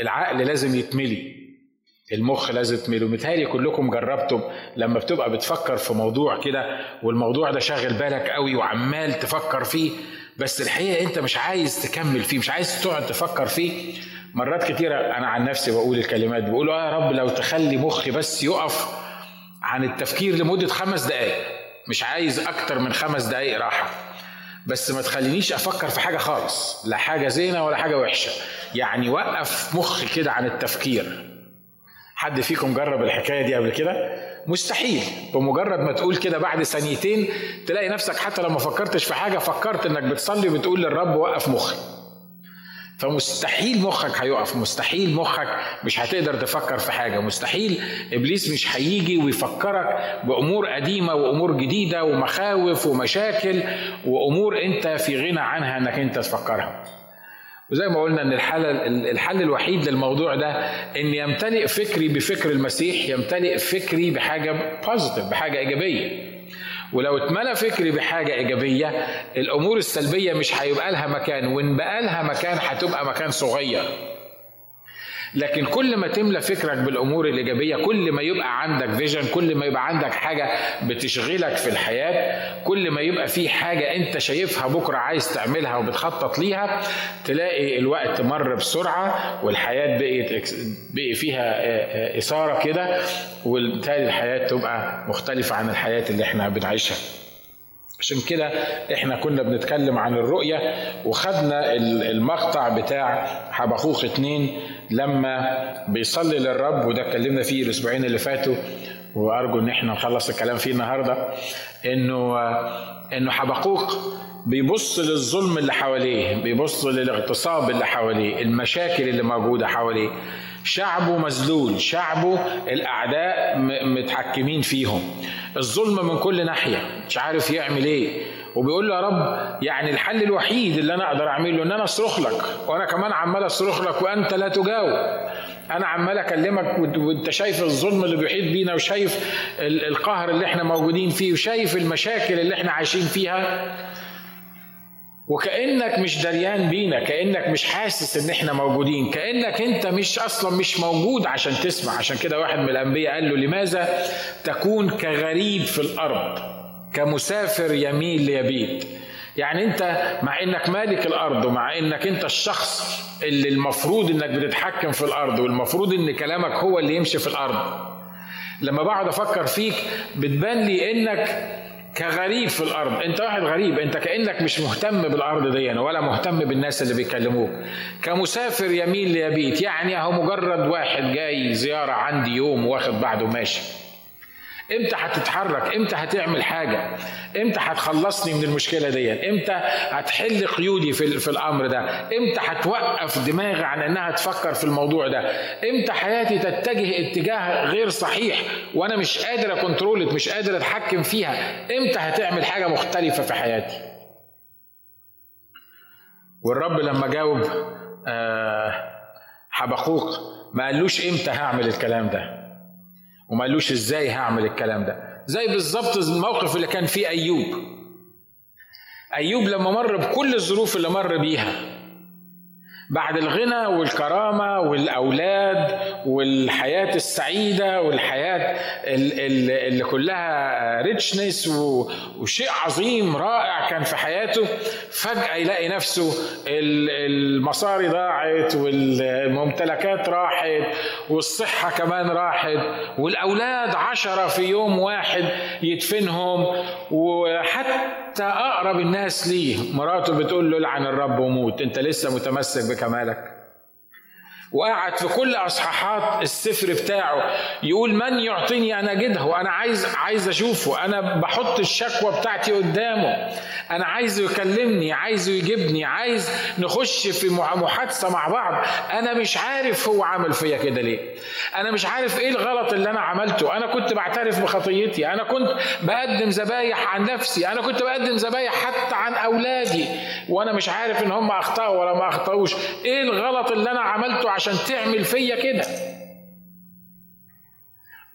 العقل لازم يتملي. المخ لازم يتملي متهيألي كلكم جربتم لما بتبقى بتفكر في موضوع كده والموضوع ده شاغل بالك قوي وعمال تفكر فيه بس الحقيقة انت مش عايز تكمل فيه مش عايز تقعد تفكر فيه. مرات كتيرة أنا عن نفسي بقول الكلمات بقول يا رب لو تخلي مخي بس يقف عن التفكير لمدة خمس دقايق. مش عايز أكتر من خمس دقايق راحة. بس ما تخلينيش أفكر في حاجة خالص لا حاجة زينة ولا حاجة وحشة. يعني وقف مخي كده عن التفكير. حد فيكم جرب الحكاية دي قبل كده؟ مستحيل. بمجرد ما تقول كده بعد ثانيتين تلاقي نفسك حتى لو ما فكرتش في حاجة فكرت إنك بتصلي وبتقول للرب وقف مخي فمستحيل مخك هيقف مستحيل مخك مش هتقدر تفكر في حاجة. مستحيل إبليس مش هيجي ويفكرك بأمور قديمة وأمور جديدة ومخاوف ومشاكل وأمور أنت في غنى عنها إنك أنت تفكرها. وزي ما قلنا إن الحل الحل الوحيد للموضوع ده إن يمتلئ فكري بفكر المسيح يمتلئ فكري بحاجة positive بحاجة إيجابية. ولو اتملى فكري بحاجة إيجابية الأمور السلبية مش هيبقى لها مكان وإن بقى لها مكان هتبقى مكان صغير. لكن كل ما تملى فكرك بالأمور الإيجابية كل ما يبقى عندك vision كل ما يبقى عندك حاجة بتشغلك في الحياة كل ما يبقى في حاجة أنت شايفها بكرة عايز تعملها وبتخطط ليها تلاقي الوقت مر بسرعة والحياة بقت بقي فيها إثارة كده وبالتالي الحياة تبقى مختلفة عن الحياة اللي إحنا بنعيشها. عشان كده إحنا كنا بنتكلم عن الرؤية وخدنا المقطع بتاع حبخوخ اتنين لما بيصلي للرب وده اتكلمنا فيه الأسبوعين اللي فاتوا وأرجو إن إحنا نخلص الكلام فيه النهارده إنه إنه حبقوق بيبص للظلم اللي حواليه بيبص للاغتصاب اللي حواليه المشاكل اللي موجودة حواليه. شعبه مذلول شعبه الأعداء متحكمين فيهم. الظلم من كل ناحية مش عارف يعمل إيه. وبيقول له يا رب يعني الحل الوحيد اللي أنا أقدر أعمله إن أنا أصرخ لك وأنا كمان عمال أصرخ لك وأنت لا تجاوب. أنا عمال أكلمك وأنت شايف الظلم اللي بيحيط بينا وشايف القهر اللي إحنا موجودين فيه وشايف المشاكل اللي إحنا عايشين فيها. وكأنك مش دريان بينا كأنك مش حاسس إن إحنا موجودين كأنك أنت مش أصلا مش موجود عشان تسمع. عشان كده واحد من الأنبياء قال له لماذا تكون كغريب في الأرض؟ كمسافر يميل ليبيت. يعني انت مع انك مالك الأرض ومع انك انت الشخص اللي المفروض انك بتتحكم في الأرض والمفروض ان كلامك هو اللي يمشي في الأرض. لما بقعد أفكر فيك بتبان لي انك كغريب في الأرض. انت واحد غريب انت كأنك مش مهتم بالارض دي ولا مهتم بالناس اللي بيكلموك. كمسافر يميل ليبيت يعني اهو مجرد واحد جاي زيارة عندي يوم واخد بعده ماشي إمتى هتتحرك؟ إمتى هتعمل حاجة؟ إمتى هتخلصني من المشكلة دي؟ إمتى هتحل قيودي في, في الأمر ده؟ إمتى هتوقف دماغي عن إنها تفكر في الموضوع ده؟ إمتى حياتي تتجه اتجاه غير صحيح وأنا مش قادر اكنترولت مش قادر أتحكم فيها؟ إمتى هتعمل حاجة مختلفة في حياتي؟ والرب لما جاوب حبخوق ما قالوش إمتى هعمل الكلام ده. وما قالوش إزاي هعمل الكلام ده. زي بالظبط الموقف اللي كان فيه أيوب. أيوب لما مر بكل الظروف اللي مر بيها. بعد الغنى والكرامة والأولاد والحياة السعيدة والحياة اللي كلها ريتشنس وشيء عظيم رائع كان في حياته فجأة يلاقي نفسه المصاري ضاعت والممتلكات راحت والصحة كمان راحت والأولاد عشرة في يوم واحد يدفنهم وحتى أقرب الناس ليه. مراته بتقول له لعن الرب وموت. أنت لسه متمسك بكمالك. وقعد في كل أصحاحات السفر بتاعه. يقول من يعطيني أنا اجده وأنا عايز عايز أشوفه. أنا بحط الشكوى بتاعتي قدامه. أنا عايزه يكلمني عايزه يجيبني عايز نخش في محادثة مع بعض. أنا مش عارف هو عمل فيا كده ليه. أنا مش عارف إيه الغلط اللي أنا عملته. أنا كنت بعترف بخطيتي. أنا كنت بقدم ذبايح عن نفسي. أنا كنت بقدم ذبايح حتى عن أولادي. وأنا مش عارف إن هم أخطأوا ولا ما أخطأوش. إيه الغلط اللي أنا عملته عشان تعمل فيا كده.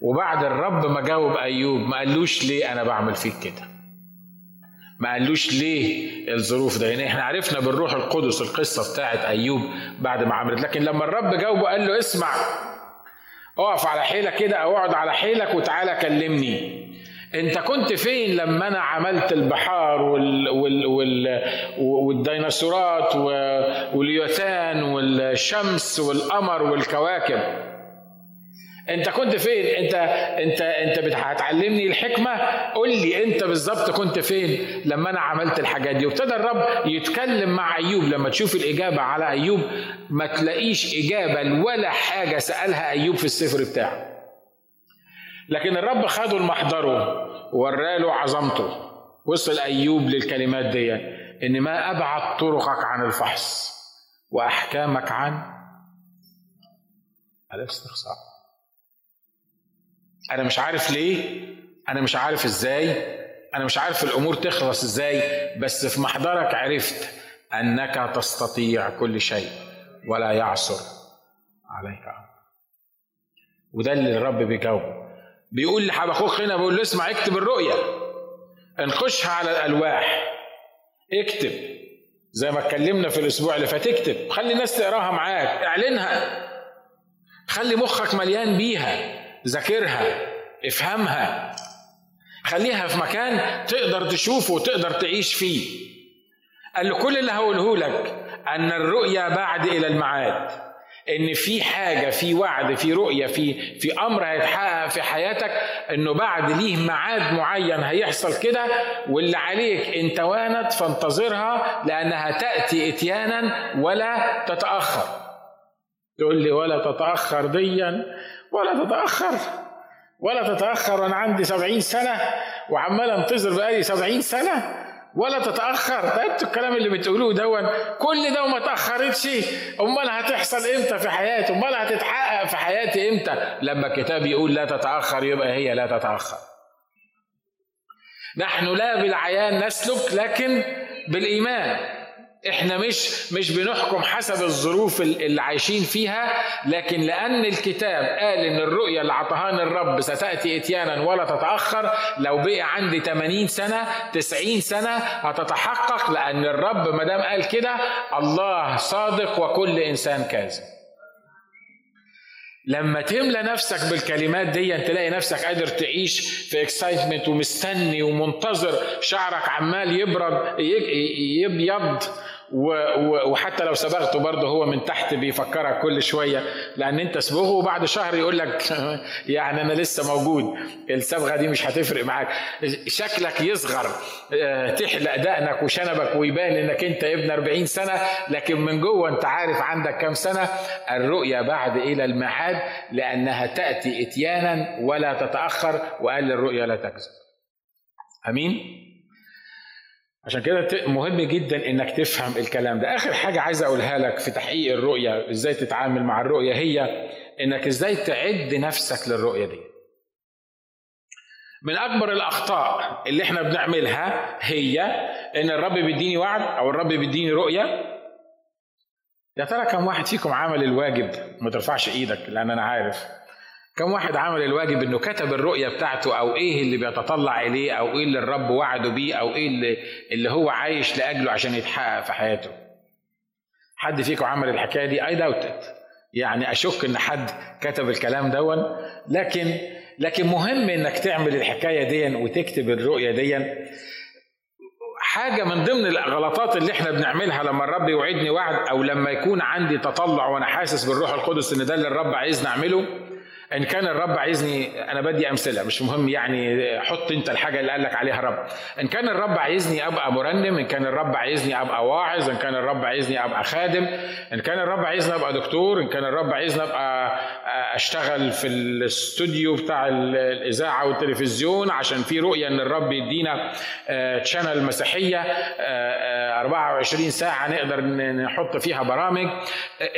وبعد الرب ما جاوب أيوب ما قالوش ليه أنا بعمل فيك كده. ما قالوش ليه الظروف ده. يعني إحنا عرفنا بالروح القدس القصة بتاعت أيوب بعد ما عملت. لكن لما الرب جاوبه قال له اسمع اقف على حيلك كده أو أقعد على حيلك وتعالى كلمني. انت كنت فين لما أنا عملت البحار وال وال وال والديناصورات واليوتان والشمس والقمر والكواكب؟ انت كنت فين؟ انت انت انت هتعلمني الحكمة؟ قول لي انت بالظبط كنت فين لما أنا عملت الحاجات دي؟ وابتدى الرب يتكلم مع أيوب. لما تشوف الإجابة على أيوب ما تلاقيش إجابة ولا حاجة سألها أيوب في السفر بتاعه. لكن الرب خده لمحضره وراله عظمته. وصل أيوب للكلمات دي إن ما أبعد طرقك عن الفحص وأحكامك عن الاستقصاء أنا مش عارف ليه أنا مش عارف إزاي أنا مش عارف الأمور تخلص إزاي بس في محضرك عرفت أنك تستطيع كل شيء ولا يعصر عليك أمر وده اللي الرب بيجاوبه. بيقول لحبخوخ هنا بيقول له اسمع اكتب الرؤيا انقشها على الألواح. اكتب. زي ما اتكلمنا في الأسبوع اللي فات اكتب. خلي الناس تقراها معاك. اعلنها. خلي مخك مليان بيها. ذاكرها. افهمها. خليها في مكان تقدر تشوفه وتقدر تعيش فيه. قال له كل اللي هقوله لك أن الرؤيا بعد إلى المعاد. إن في حاجة في وعد في رؤية في في أمر هيتحقق في حياتك إنه بعد ليه ميعاد معين هيحصل كده واللي عليك إن توانت فانتظرها لأنها تأتي إتيانا ولا تتأخر. تقول لي ولا تتأخر ديا ولا تتأخر ولا تتأخر وأنا عندي سبعين سنة وعمال أنتظر بقالي سبعين سنة. ولا تتأخر. ده الكلام اللي بتقولوه دون كل ده وما تأخرتش. أمال هتحصل إمتى في حياتي؟ أمال هتتحقق في حياتي إمتى؟ لما الكتاب يقول لا تتأخر يبقى هي لا تتأخر. نحن لا بالعيان نسلك لكن بالإيمان. إحنا مش مش بنحكم حسب الظروف اللي عايشين فيها لكن لأن الكتاب قال إن الرؤيه اللي عطاها الرب ستأتي إتيانا ولا تتأخر لو بقي عندي 80 سنة 90 سنة هتتحقق لأن الرب ما دام قال كده الله صادق وكل إنسان كاذب. لما تملى نفسك بالكلمات دي تلاقي نفسك قادر تعيش في اكسايتمنت ومستني ومنتظر شعرك عمال يبرد يبيض. وحتى لو صبغته برضه هو من تحت بيفكرك كل شوية لأن أنت صبغه وبعد شهر يقول لك يعني أنا لسه موجود الصبغه دي مش هتفرق معاك. شكلك يصغر آه، تحلق دقنك وشنبك ويبان إنك أنت ابن 40 سنة لكن من جوه أنت عارف عندك كام سنة. الرؤيا بعد إلى الميعاد لأنها تأتي إتيانا ولا تتأخر وقال الرؤيا لا تكذب. أمين؟ عشان كده مهم جدا إنك تفهم الكلام ده. آخر حاجة عايز أقولها لك في تحقيق الرؤية إزاي تتعامل مع الرؤية هي إنك إزاي تعد نفسك للرؤية دي. من أكبر الأخطاء اللي إحنا بنعملها هي إن الرب بيديني وعد أو الرب بيديني رؤية. يا ترى كم واحد فيكم عمل الواجب؟ ما ترفعش إيدك لأن أنا عارف. كم واحد عمل الواجب إنه كتب الرؤيه بتاعته أو إيه اللي بيتطلع إليه أو إيه اللي الرب وعده بيه أو إيه اللي, اللي هو عايش لأجله عشان يتحقق في حياته. حد فيكم عمل الحكاية دي؟ اي داوت يعني أشك إن حد كتب الكلام دون. لكن لكن مهم إنك تعمل الحكاية دي وتكتب الرؤيه دي. حاجة من ضمن الغلطات اللي إحنا بنعملها لما الرب يوعدني وعد أو لما يكون عندي تطلع وأنا حاسس بالروح القدس إن ده اللي الرب عايزني أعمله إن كان الرب عايزني أنا بدي أمثلة مش مهم يعني حط أنت الحاجة اللي قال لك عليها الرب إن كان الرب عايزني أبقى مرنم إن كان الرب عايزني أبقى واعظ إن كان الرب عايزني أبقى خادم إن كان الرب عايزني أبقى دكتور إن كان الرب عايزني اشتغل أشتغل في الاستوديو بتاع الإذاعة والتلفزيون عشان في رؤية إن الرب يدينا تشانل آه، مسيحية 24 آه، آه، ساعة نقدر نحط فيها برامج.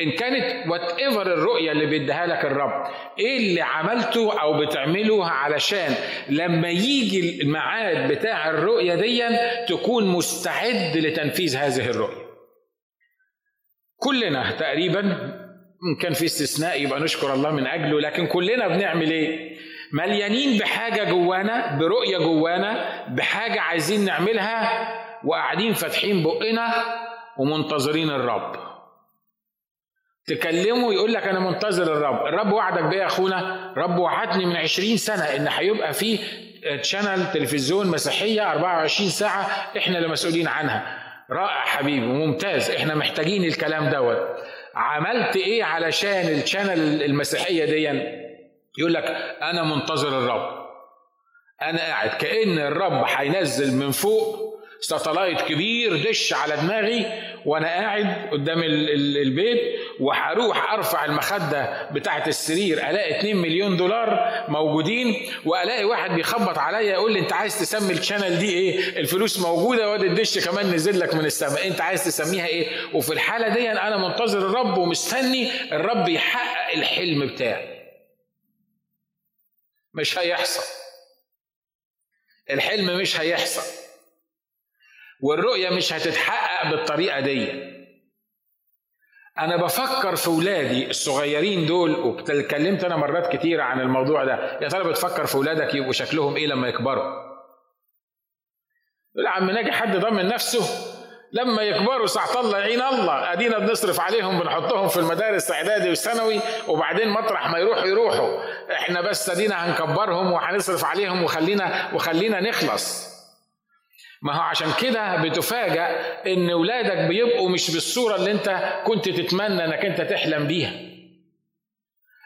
إن كانت وات ايفر الرؤية اللي بيديها لك الرب إيه اللي عملته أو بتعمله علشان لما يجي الميعاد بتاع الرؤية دي تكون مستعد لتنفيذ هذه الرؤية. كلنا تقريبا إن كان في استثناء يبقى نشكر الله من أجله لكن كلنا بنعمل إيه؟ مليانين بحاجة جوانا برؤية جوانا بحاجة عايزين نعملها وقاعدين فاتحين بقنا ومنتظرين الرب. تكلمه يقول لك أنا منتظر الرب. الرب وعدك بيه يا أخونا. رب وعدني من عشرين سنة إن هيبقى في channel تلفزيون مسيحية 24 ساعة إحنا اللي مسؤولين عنها. رائع حبيبي وممتاز إحنا محتاجين الكلام دوت. عملت إيه علشان ال channel المسيحية دي؟ يقول لك أنا منتظر الرب. أنا قاعد كأن الرب هينزل من فوق satellite كبير دش على دماغي وأنا قاعد قدام البيت وهروح أرفع المخدة بتاعه السرير ألاقي 2 مليون دولار موجودين وألاقي واحد بيخبط عليا يقول لي أنت عايز تسمي ال channel دي إيه؟ الفلوس موجودة وأدي الدش كمان نزل لك من السماء أنت عايز تسميها إيه؟ وفي الحالة دي أنا منتظر الرب ومستني الرب يحقق الحلم بتاعي. مش هيحصل. الحلم مش هيحصل. والرؤية مش هتتحقق بالطريقة دي. أنا بفكر في ولادي الصغيرين دول واتكلمت أنا مرات كتيرة عن الموضوع ده. يا ترى بتفكر في ولادك يبقوا شكلهم إيه لما يكبروا؟ يقول عم ناجي حد ضمن نفسه؟ لما يكبروا ساعة الله يعين الله. أدينا بنصرف عليهم بنحطهم في المدارس إعدادي وثانوي وبعدين مطرح ما يروحوا يروحوا. إحنا بس أدينا هنكبرهم وهنصرف عليهم وخلينا وخلينا نخلص. ما هو عشان كده بتفاجأ إن ولادك بيبقوا مش بالصورة اللي أنت كنت تتمنى إنك أنت تحلم بيها.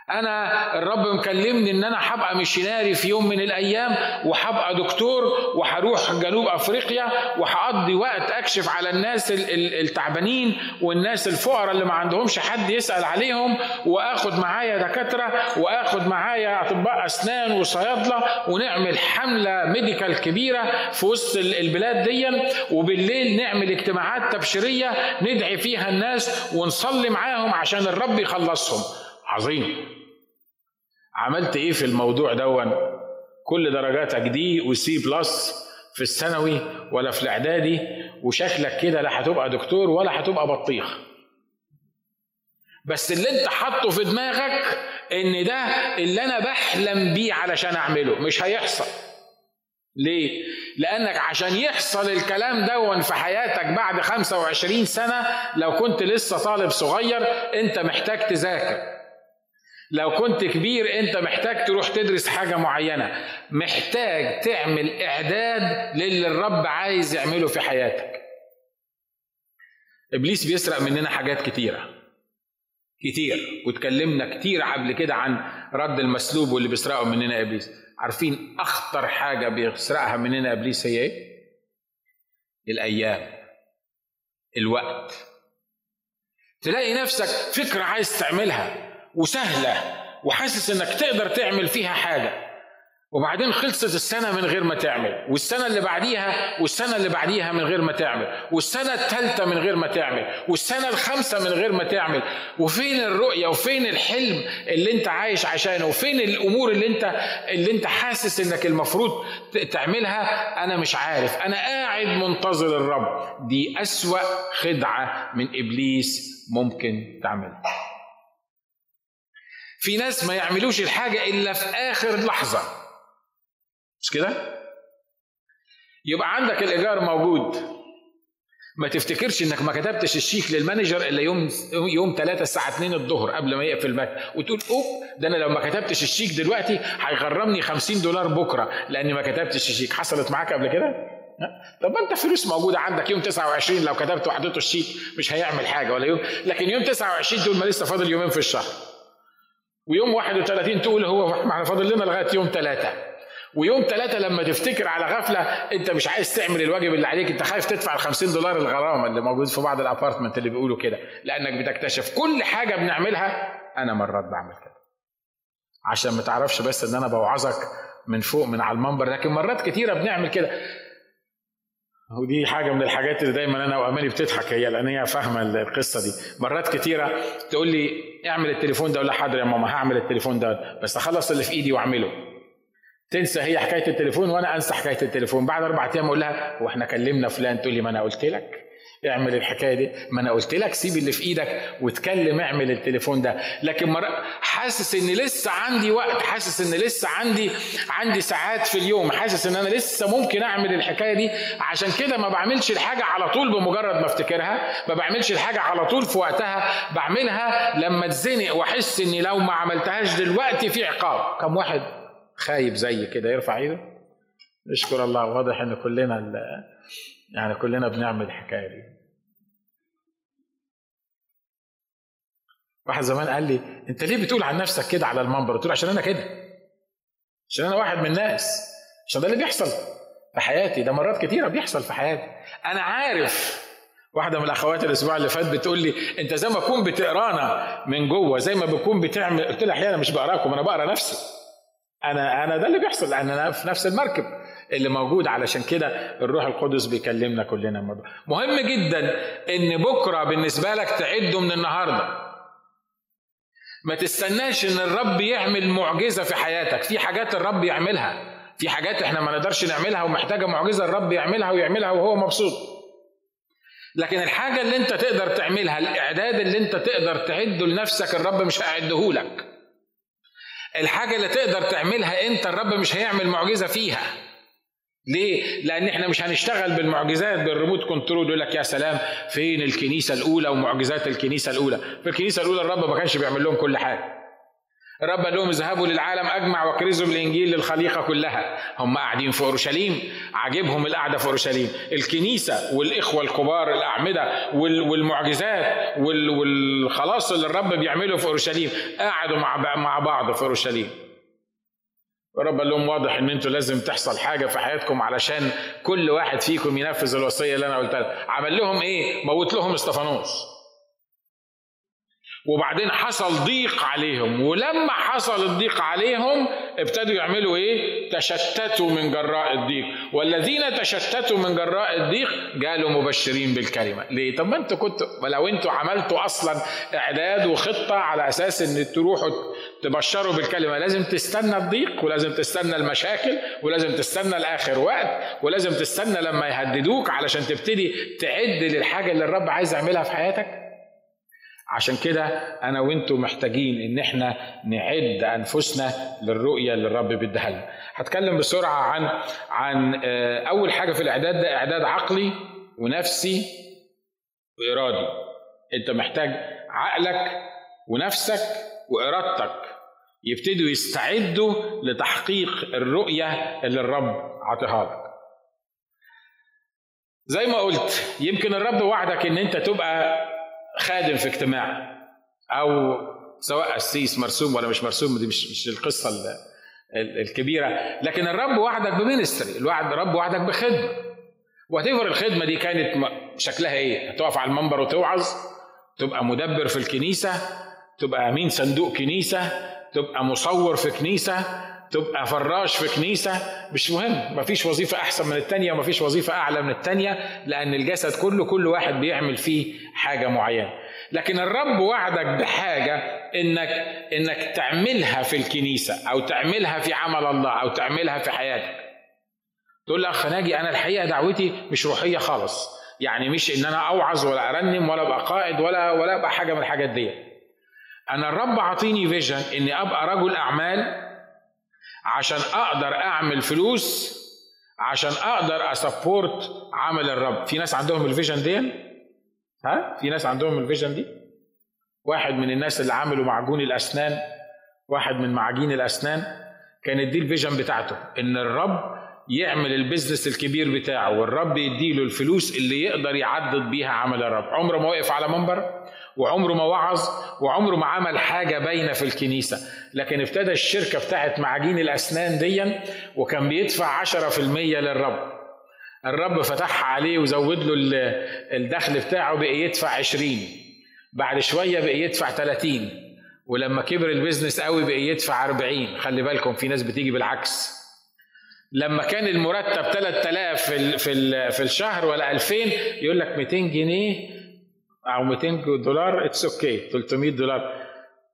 أنا الرب مكلمني إن أنا هبقى مشيناري في يوم من الأيام وهبقى دكتور وهروح جنوب أفريقيا وهقضي وقت أكشف على الناس التعبانين والناس الفقراء اللي ما عندهمش حد يسأل عليهم وآخد معايا دكاترة وآخد معايا أطباء أسنان وصيادلة ونعمل حملة medical كبيرة في وسط البلاد دي وبالليل نعمل اجتماعات تبشيرية ندعي فيها الناس ونصلي معاهم عشان الرب يخلصهم. عظيم. عملت إيه في الموضوع دوت كل درجاتك دي و C plus في الثانوي ولا في الإعدادي وشكلك كده لا هتبقى دكتور ولا هتبقى بطيخ. بس اللي أنت حاطه في دماغك إن ده اللي أنا بحلم بيه علشان أعمله مش هيحصل. ليه؟ لأنك عشان يحصل الكلام دون في حياتك بعد 25 سنة لو كنت لسه طالب صغير أنت محتاج تذاكر. لو كنت كبير انت محتاج تروح تدرس حاجة معينة. محتاج تعمل إعداد للي الرب عايز يعمله في حياتك. إبليس بيسرق مننا حاجات كتيرة. كتير. واتكلمنا كتير قبل كده عن رد المسلوب واللي بيسرقه مننا إبليس. عارفين أخطر حاجة بيسرقها مننا إبليس هي إيه؟ الأيام. الوقت. تلاقي نفسك فكرة عايز تعملها. وسهلة وحاسس إنك تقدر تعمل فيها حاجة. وبعدين خلصت السنة من غير ما تعمل والسنة اللي بعديها والسنة اللي بعديها من غير ما تعمل والسنة الثالثه من غير ما تعمل والسنة الخامسة من غير ما تعمل. وفين الرؤية وفين الحلم اللي أنت عايش عشانه؟ وفين الأمور اللي أنت اللي أنت حاسس إنك المفروض تعملها؟ أنا مش عارف. أنا قاعد منتظر الرب. دي أسوأ خدعة من إبليس ممكن تعملها. في ناس ما يعملوش الحاجة إلا في آخر لحظة. مش كده؟ يبقى عندك الإيجار موجود. ما تفتكرش إنك ما كتبتش الشيك لل manager إلا يوم يوم 3 الساعة 2 الظهر قبل ما يقفل المكتب. وتقول أوبس ده أنا لو ما كتبتش الشيك دلوقتي هيغرمني 50 دولار بكرة لأني ما كتبتش الشيك. حصلت معاك قبل كده؟ طب ما أنت فلوس موجودة عندك. يوم 29 لو كتبت وحطيته الشيك مش هيعمل حاجة ولا يوم. لكن يوم 29 دول ما لسه فاضل يومين في الشهر. ويوم 31 تقول هو إحنا فاضل لنا لغاية يوم ثلاثة ويوم ثلاثة لما تفتكر على غفلة أنت مش عايز تعمل الواجب اللي عليك أنت خايف تدفع ال 50 دولار الغرامة اللي موجود في بعض الأبارتمنت اللي بيقولوا كده. لأنك بتكتشف كل حاجة بنعملها أنا مرات بعمل كده. عشان ما تعرفش بس إن أنا بوعظك من فوق من على المنبر لكن مرات كتيرة بنعمل كده. ودي حاجة من الحاجات اللي دايما أنا وأماني بتضحك هي لأن هي فاهمة القصة دي. مرات كتيرة تقول لي اعمل التليفون ده لها حاضر يا ماما؟ هعمل التليفون ده بس أخلص اللي في إيدي وأعمله. تنسى هي حكاية التليفون وأنا أنسى حكاية التليفون. بعد أربع أيام أقول لها هو إحنا كلمنا فلان؟ تقول لي ما أنا قلت لك. اعمل الحكاية دي. ما أنا قلت لك سيب اللي في إيدك واتكلم اعمل التليفون ده. لكن مر... حاسس إن لسه عندي وقت حاسس إن لسه عندي عندي ساعات في اليوم حاسس إن أنا لسه ممكن أعمل الحكاية دي. عشان كده ما بعملش الحاجة على طول بمجرد ما أفتكرها ما بعملش الحاجة على طول في وقتها بعملها لما أتزنق وأحس إني لو ما عملتهاش دلوقتي في عقاب. كم واحد خايب زي كده يرفع إيده؟ نشكر الله. واضح إن كلنا يعني كلنا بنعمل الحكاية دي. واحد زمان قال لي أنت ليه بتقول عن نفسك كده على المنبر؟ قلت له عشان أنا كده. عشان أنا واحد من الناس. عشان ده اللي بيحصل في حياتي. ده مرات كتيرة بيحصل في حياتي. أنا عارف. واحدة من الأخوات الأسبوع اللي فات بتقول لي أنت زي ما تكون بتقرانا من جوه زي ما بتكون بتعمل. قلت لها أحيانا مش بقراكم أنا بقرا نفسي. أنا أنا ده اللي بيحصل. أنا في نفس المركب اللي موجود. علشان كده الروح القدس بيكلمنا كلنا. مهم جدا إن بكرة بالنسبة لك تعده من النهارده. ما تستناش إن الرب يعمل معجزة في حياتك. في حاجات الرب يعملها. في حاجات إحنا ما نقدرش نعملها ومحتاجة معجزة الرب يعملها ويعملها وهو مبسوط. لكن الحاجة اللي أنت تقدر تعملها الإعداد اللي أنت تقدر تعده لنفسك الرب مش هيعده لك. الحاجة اللي تقدر تعملها أنت الرب مش هيعمل معجزة فيها. ليه؟ لأن إحنا مش هنشتغل بالمعجزات بال remote control يقول لك يا سلام فين الكنيسة الأولى ومعجزات الكنيسة الأولى؟ في الكنيسة الأولى الرب ما كانش بيعمل لهم كل حاجة. الرب قال لهم اذهبوا للعالم أجمع واكرزوا بالانجيل للخليقة كلها هم قاعدين في أورشليم عاجبهم القعدة في أورشليم الكنيسة والإخوة الكبار الأعمدة والمعجزات والخلاص اللي الرب بيعمله في أورشليم قعدوا مع بعض في أورشليم ورب قال لهم واضح إن أنتوا لازم تحصل حاجة في حياتكم علشان كل واحد فيكم ينفذ الوصية اللي أنا قلتها. عمل لهم إيه؟ موت لهم استفانوس وبعدين حصل ضيق عليهم. ولما حصل الضيق عليهم ابتدوا يعملوا إيه؟ تشتتوا من جراء الضيق. والذين تشتتوا من جراء الضيق قالوا مبشرين بالكلمة. ليه؟ طب ما أنتوا كنتوا لو أنتوا عملتوا أصلا إعداد وخطة على أساس إن تروحوا تبشروا بالكلمة لازم تستنى الضيق ولازم تستنى المشاكل ولازم تستنى لآخر وقت ولازم تستنى لما يهددوك علشان تبتدي تعد للحاجة اللي الرب عايز يعملها في حياتك. عشان كده أنا وأنتم محتاجين إن إحنا نعد أنفسنا للرؤية اللي الرب بيديها لنا. هتكلم بسرعة عن عن أول حاجة في الإعداد ده إعداد عقلي ونفسي وإرادي. أنت محتاج عقلك ونفسك وإرادتك يبتدوا يستعدوا لتحقيق الرؤية اللي الرب عطيها لك. زي ما قلت يمكن الرب وعدك إن أنت تبقى خادم في اجتماع أو سواء قسيس مرسوم ولا مش مرسوم دي مش مش القصة الكبيرة. لكن الرب وعدك بمينستري الوعد الرب وعدك بخدمة. وتفر الخدمة دي كانت شكلها إيه؟ هتقف على المنبر وتوعظ تبقى مدبر في الكنيسة تبقى أمين صندوق كنيسة تبقى مصور في كنيسة تبقى فراش في كنيسة مش مهم. مفيش وظيفة أحسن من التانية ومفيش وظيفة أعلى من التانية لأن الجسد كله كل واحد بيعمل فيه حاجة معينة. لكن الرب وعدك بحاجة إنك إنك تعملها في الكنيسة أو تعملها في عمل الله أو تعملها في حياتك. تقول لي أخ ناجي أنا الحقيقة دعوتي مش روحية خالص. يعني مش إن أنا أوعظ ولا أرنم ولا أبقى قائد ولا ولا أبقى حاجة من الحاجات دي أنا الرب عطيني vision إني أبقى رجل أعمال عشان أقدر أعمل فلوس عشان أقدر أ support عمل الرب. في ناس عندهم ال vision دي ها؟ في ناس عندهم ال vision دي؟ واحد من الناس اللي عملوا معجون الأسنان واحد من معاجين الأسنان كانت دي ال vision بتاعته إن الرب يعمل ال business الكبير بتاعه والرب يديله الفلوس اللي يقدر يعضد بيها عمل الرب. عمره ما وقف على منبر. وعمره ما وعظ وعمره ما عمل حاجة باينة في الكنيسة. لكن ابتدى الشركة بتاعت معاجين الأسنان ديا وكان بيدفع عشرة في المية للرب. الرب فتحها عليه وزود له الدخل بتاعه بقي يدفع عشرين. بعد شوية بقي يدفع تلاتين. ولما كبر ال business قوي بقي يدفع أربعين. خلي بالكم في ناس بتيجي بالعكس. لما كان المرتب 3000 في في في الشهر ولا 2000 يقول لك 200 جنيه أو 200 دولار it's okay 300 دولار.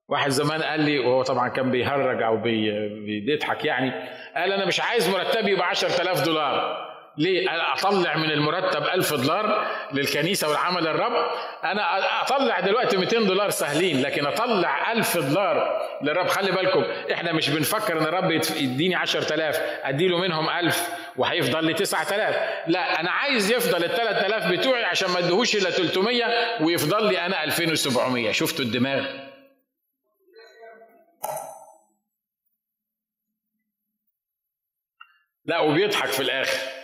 واحد زمان قال لي وهو طبعا كان بيهرج أو بيضحك يعني قال أنا مش عايز مرتبي يبقى 10000 دولار. ليه؟ أطلع من المرتب ألف دولار للكنيسة والعمل الرب. أنا أطلع دلوقتي 200 دولار سهلين لكن أطلع ألف دولار للرب. خلي بالكم إحنا مش بنفكر إن الرب يديني 10000 أديله منهم 1000 وهيفضل لي 9000 لا أنا عايز يفضل ال 3000 بتوعي عشان ما ادهوش إلا 300 ويفضل لي أنا 2700 شفتوا الدماغ؟ لا وبيضحك في الآخر.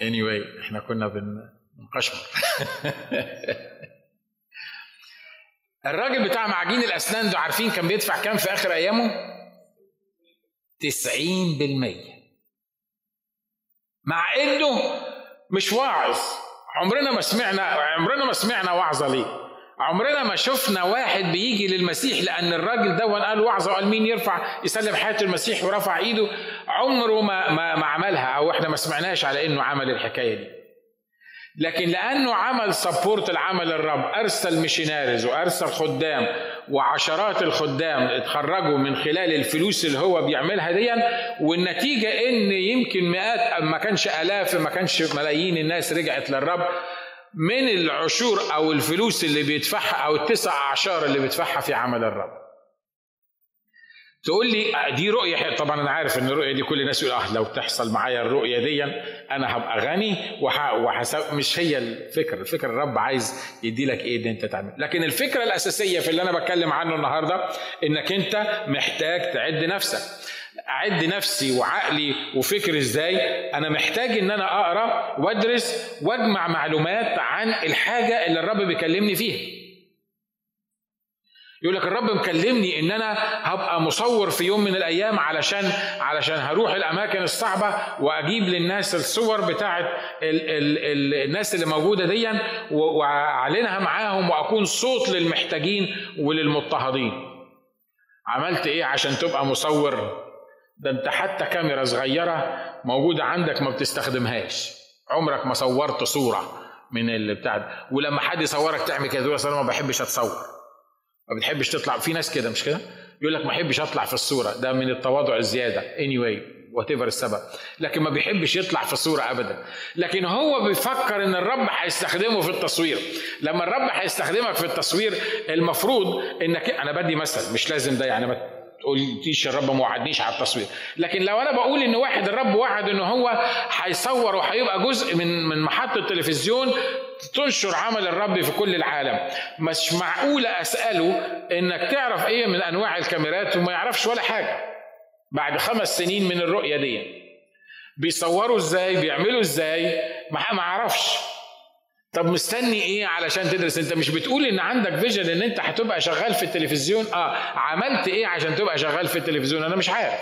Anyway إحنا كنا بنقشمر الراجل بتاع معجين الأسنان ده عارفين كان بيدفع كام في آخر أيامه؟ 90% مع إنه مش واعظ. عمرنا ما سمعنا عمرنا ما سمعنا وعظة ليه. عمرنا ما شفنا واحد بيجي للمسيح لأن الراجل ده قال وعظة وقال مين يرفع يسلم حياة المسيح ورفع إيده. عمره ما ما, ما عملها أو إحنا ما سمعناش على إنه عمل الحكاية دي. لكن لأنه عمل support العمل الرب أرسل missionaries وأرسل خدام وعشرات الخدام اتخرجوا من خلال الفلوس اللي هو بيعملها دي والنتيجة إن يمكن مئات ما كانش آلاف ما كانش ملايين الناس رجعت للرب من العشور أو الفلوس اللي بيدفعها أو التسع أعشار اللي بيدفعها في عمل الرب. تقول لي دي رؤية طبعا أنا عارف إن الرؤية دي كل الناس يقول أه لو تحصل معايا الرؤية دي أنا هبقى غني وح... مش هي الفكرة، الفكرة الرب عايز يدي لك إيه إن أنت تعمل، لكن الفكرة الأساسية في اللي أنا بتكلم عنه النهاردة إنك أنت محتاج تعد نفسك. أعد نفسي وعقلي وفكري إزاي؟ أنا محتاج إن أنا أقرأ وأدرس وأجمع معلومات عن الحاجة اللي الرب بيكلمني فيها. يقول لك الرب مكلمني إن أنا هبقى مصور في يوم من الأيام علشان علشان هروح الأماكن الصعبة وأجيب للناس الصور بتاعه ال ال ال الناس اللي موجودة دي وأعلنها معاهم وأكون صوت للمحتاجين وللمضطهدين. عملت إيه عشان تبقى مصور؟ ده أنت حتى كاميرا صغيرة موجودة عندك ما بتستخدمهاش. عمرك ما صورت صورة من اللي بتاع ولما حد يصورك تعمل كده تقول أنا ما بحبش أتصور. ما بتحبش تطلع. في ناس كده مش كده؟ يقول لك ما بحبش اطلع في الصورة. ده من التواضع الزيادة. Anyway وات السبب. لكن ما بيحبش يطلع في الصورة ابدا. لكن هو بيفكر إن الرب هيستخدمه في التصوير. لما الرب هيستخدمك في التصوير المفروض إنك أنا بدي مثل. مش لازم ده يعني ما تقوليش الرب ما وعدنيش على التصوير. لكن لو أنا بقول إن واحد الرب وعد ان هو هيصور وهيبقى جزء من من محطة تلفزيون تنشر عمل الرب في كل العالم. مش معقولة أسأله إنك تعرف إيه من أنواع الكاميرات وما يعرفش ولا حاجة. بعد خمس سنين من الرؤية دي بيصوروا إزاي؟ بيعملوا إزاي؟ ما أعرفش. طب مستني إيه علشان تدرس؟ أنت مش بتقول إن عندك فيجن إن أنت هتبقى شغال في التلفزيون؟ آه. عملت إيه عشان تبقى شغال في التلفزيون؟ أنا مش عارف.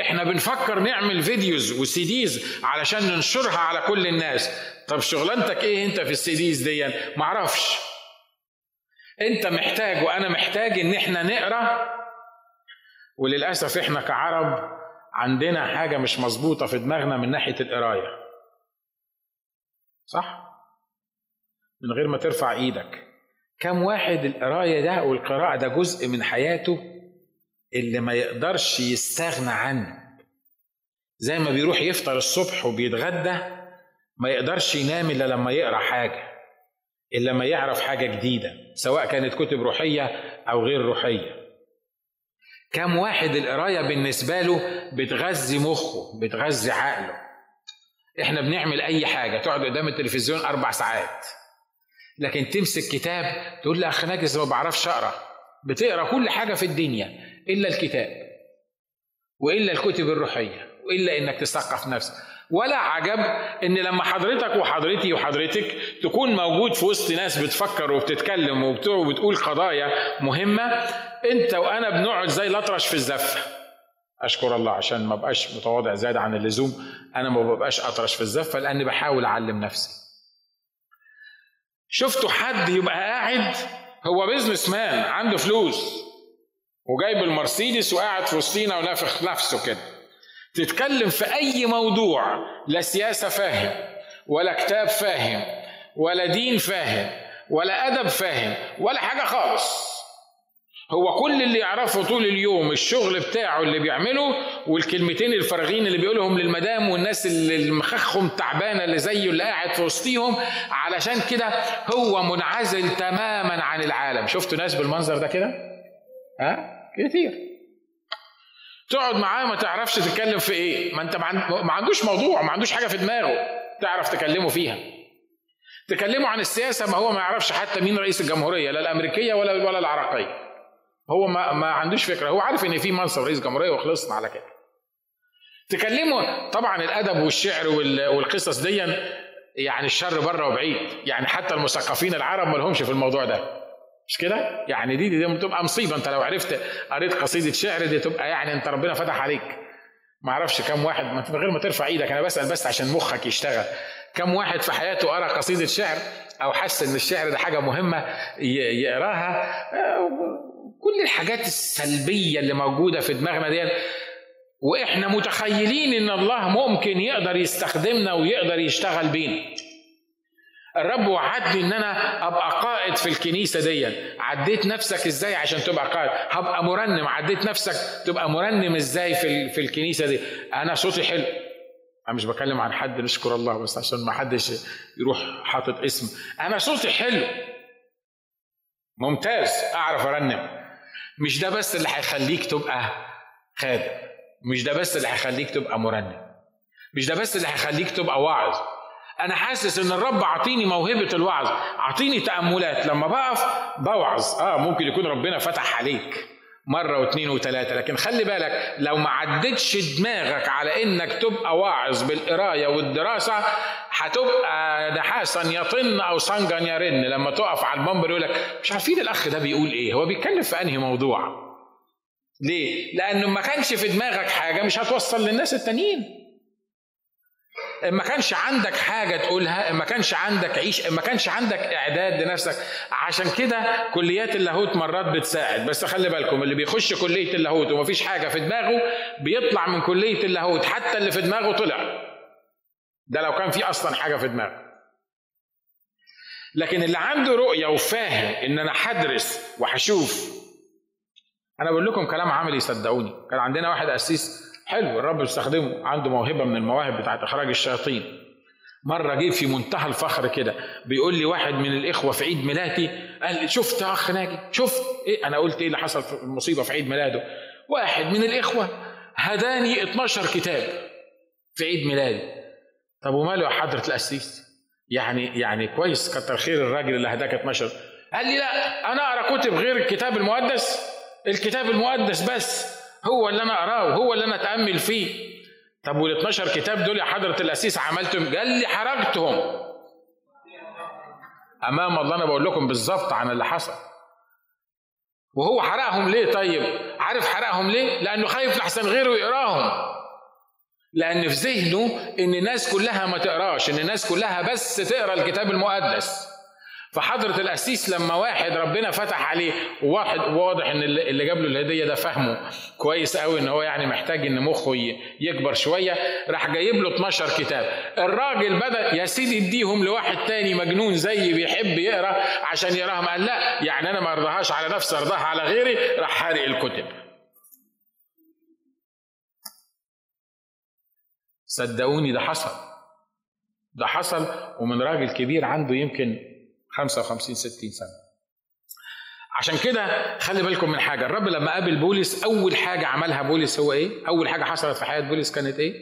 إحنا بنفكر نعمل videos و CDs علشان ننشرها على كل الناس. طب شغلانتك إيه انت في ال CDs دي معرفش. انت محتاج وأنا محتاج ان إحنا نقرأ وللأسف إحنا كعرب عندنا حاجة مش مظبوطة في دماغنا من ناحية القراية. صح؟ من غير ما ترفع إيدك. كم واحد القراية ده والقراءة ده جزء من حياته اللي ما يقدرش يستغنى عنه. زي ما بيروح يفطر الصبح وبيتغدى ما يقدرش ينام إلا لما يقرأ حاجة إلا لما يعرف حاجة جديدة سواء كانت كتب روحية أو غير روحية. كم واحد القراية بالنسبة له بتغذي مخه بتغذي عقله. إحنا بنعمل أي حاجة تقعد قدام التلفزيون أربع ساعات. لكن تمسك كتاب تقول لي اخ ناجز ما بعرفش أقرأ. بتقرأ كل حاجة في الدنيا إلا الكتاب وإلا الكتب الروحية وإلا إنك تثقف نفسك. ولا عجب إن لما حضرتك وحضرتي وحضرتك تكون موجود في وسط ناس بتفكر وبتتكلم وبتقول قضايا مهمة أنت وأنا بنقعد زي الأطرش في الزفه أشكر الله عشان ما بقاش متواضع زيادة عن اللزوم. أنا ما ببقاش أطرش في الزفه لاني بحاول أعلم نفسي. شفتوا حد يبقى قاعد هو بيزنس مان عنده فلوس وجايب المرسيدس وقاعد في وسطينا ونافخ نفسه كده. تتكلم في أي موضوع لا سياسة فاهم ولا كتاب فاهم ولا دين فاهم ولا أدب فاهم ولا حاجة خالص. هو كل اللي يعرفه طول اليوم الشغل بتاعه اللي بيعمله والكلمتين الفارغين اللي بيقولهم للمدام والناس اللي مخخهم تعبانة اللي زيه اللي قاعد في وسطيهم علشان كده هو منعزل تماما عن العالم. شفتوا ناس بالمنظر ده كده؟ ها؟ كتير. تقعد معاه ما تعرفش تتكلم في إيه. ما أنت ما عندوش موضوع ما عندوش حاجة في دماغه تعرف تكلمه فيها. تكلمه عن السياسة ما هو ما يعرفش حتى مين رئيس الجمهورية لا الأمريكية ولا ولا العراقية. هو ما, ما عندوش فكرة. هو عارف إن في منصب رئيس جمهورية وخلصنا على كده. تكلمه طبعا الأدب والشعر والقصص دي يعني الشر بره وبعيد. يعني حتى المثقفين العرب ما لهمش في الموضوع ده. مش كده؟ يعني دي دي بتبقى مصيبة. انت لو عرفت قريت قصيدة شعر دي تبقى يعني انت ربنا فتح عليك. ما أعرفش كم واحد من غير ما ترفع إيدك أنا بسأل بس عشان مخك يشتغل. كم واحد في حياته قرأ قصيدة شعر أو حس إن الشعر ده حاجة مهمة يقراها؟ كل الحاجات السلبية اللي موجودة في دماغنا دي وإحنا متخيلين إن الله ممكن يقدر يستخدمنا ويقدر يشتغل بينا. الرب وعدني إن أنا أبقى قائد في الكنيسة دي عديت نفسك إزاي عشان تبقى قائد؟ هبقى مرنم. عديت نفسك تبقى مرنم إزاي في في الكنيسة دي؟ أنا صوتي حلو. أنا مش بكلم عن حد نشكر الله بس عشان ما حدش يروح حاطط اسم. أنا صوتي حلو. ممتاز. أعرف أرنم. مش ده بس اللي هيخليك تبقى خادم. مش ده بس اللي هيخليك تبقى مرنم. مش ده بس اللي هيخليك تبقى واعظ. أنا حاسس إن الرب عطيني موهبة الوعظ. عطيني تأملات. لما بقف بوعظ. آه ممكن يكون ربنا فتح عليك مرة واثنين وثلاثة. لكن خلي بالك لو ما عدتش دماغك على إنك تبقى واعظ بالقراية والدراسة هتبقى نحاسا يطن أو صنجا يرن لما تقف على المنبر يقول لك مش عارفين الأخ ده بيقول إيه؟ هو بيتكلم في أنهي موضوع؟ ليه؟ لأنه ما كانش في دماغك حاجة مش هتوصل للناس التانيين. ما كانش عندك حاجة تقولها ما كانش عندك عيش ما كانش عندك إعداد لنفسك. عشان كده كليات اللاهوت مرات بتساعد. بس خلي بالكم اللي بيخش كلية اللاهوت ومفيش حاجة في دماغه بيطلع من كلية اللاهوت حتى اللي في دماغه طلع. ده لو كان في أصلا حاجة في دماغه. لكن اللي عنده رؤية وفاهم إن أنا هدرس وهشوف أنا بقول لكم كلام عملي صدقوني. كان عندنا واحد قسيس حلو الرب يستخدمه عنده موهبة من المواهب بتاعت إخراج الشياطين. مرة جه في منتهى الفخر كده بيقول لي واحد من الإخوة في عيد ميلادي قال لي شفت يا أخ ناجي؟ شفت؟ إيه أنا قلت إيه اللي حصل في المصيبة في عيد ميلاده؟ واحد من الإخوة هداني 12 كتاب في عيد ميلادي. طب وماله يا حضرة القسيس يعني يعني كويس كتر خير الراجل اللي هداك 12 قال لي لا أنا أقرأ كتب غير الكتاب المقدس الكتاب المقدس بس. هو اللي أنا أقرأه وهو اللي أنا أتأمل فيه. طب وال 12 كتاب دول يا حضرة الاسيس عملتم قال لي حرقتهم أمام الله أنا بقول لكم بالظبط عن اللي حصل. وهو حرقهم ليه طيب؟ عارف حرقهم ليه؟ لأنه خايف لحسن غيره يقراهم لأن في ذهنه إن الناس كلها ما تقراش إن الناس كلها بس تقرأ الكتاب المقدس. فحضرة القسيس لما واحد ربنا فتح عليه وواحد واضح إن اللي جاب له الهدية ده فهمه كويس قوي إن هو يعني محتاج إن مخه يكبر شوية راح جايب له 12 كتاب. الراجل بدأ يا سيدي اديهم لواحد تاني مجنون زيي بيحب يقرأ عشان يقراهم قال لا يعني أنا ما أرضاهاش على نفسي أرضاها على غيري. راح حارق الكتب. صدقوني ده حصل. ده حصل ومن راجل كبير عنده يمكن 55 60 سنة. عشان كده خلي بالكم من حاجة الرب لما قابل بولس أول حاجة عملها بولس هو إيه؟ أول حاجة حصلت في حياة بولس كانت إيه؟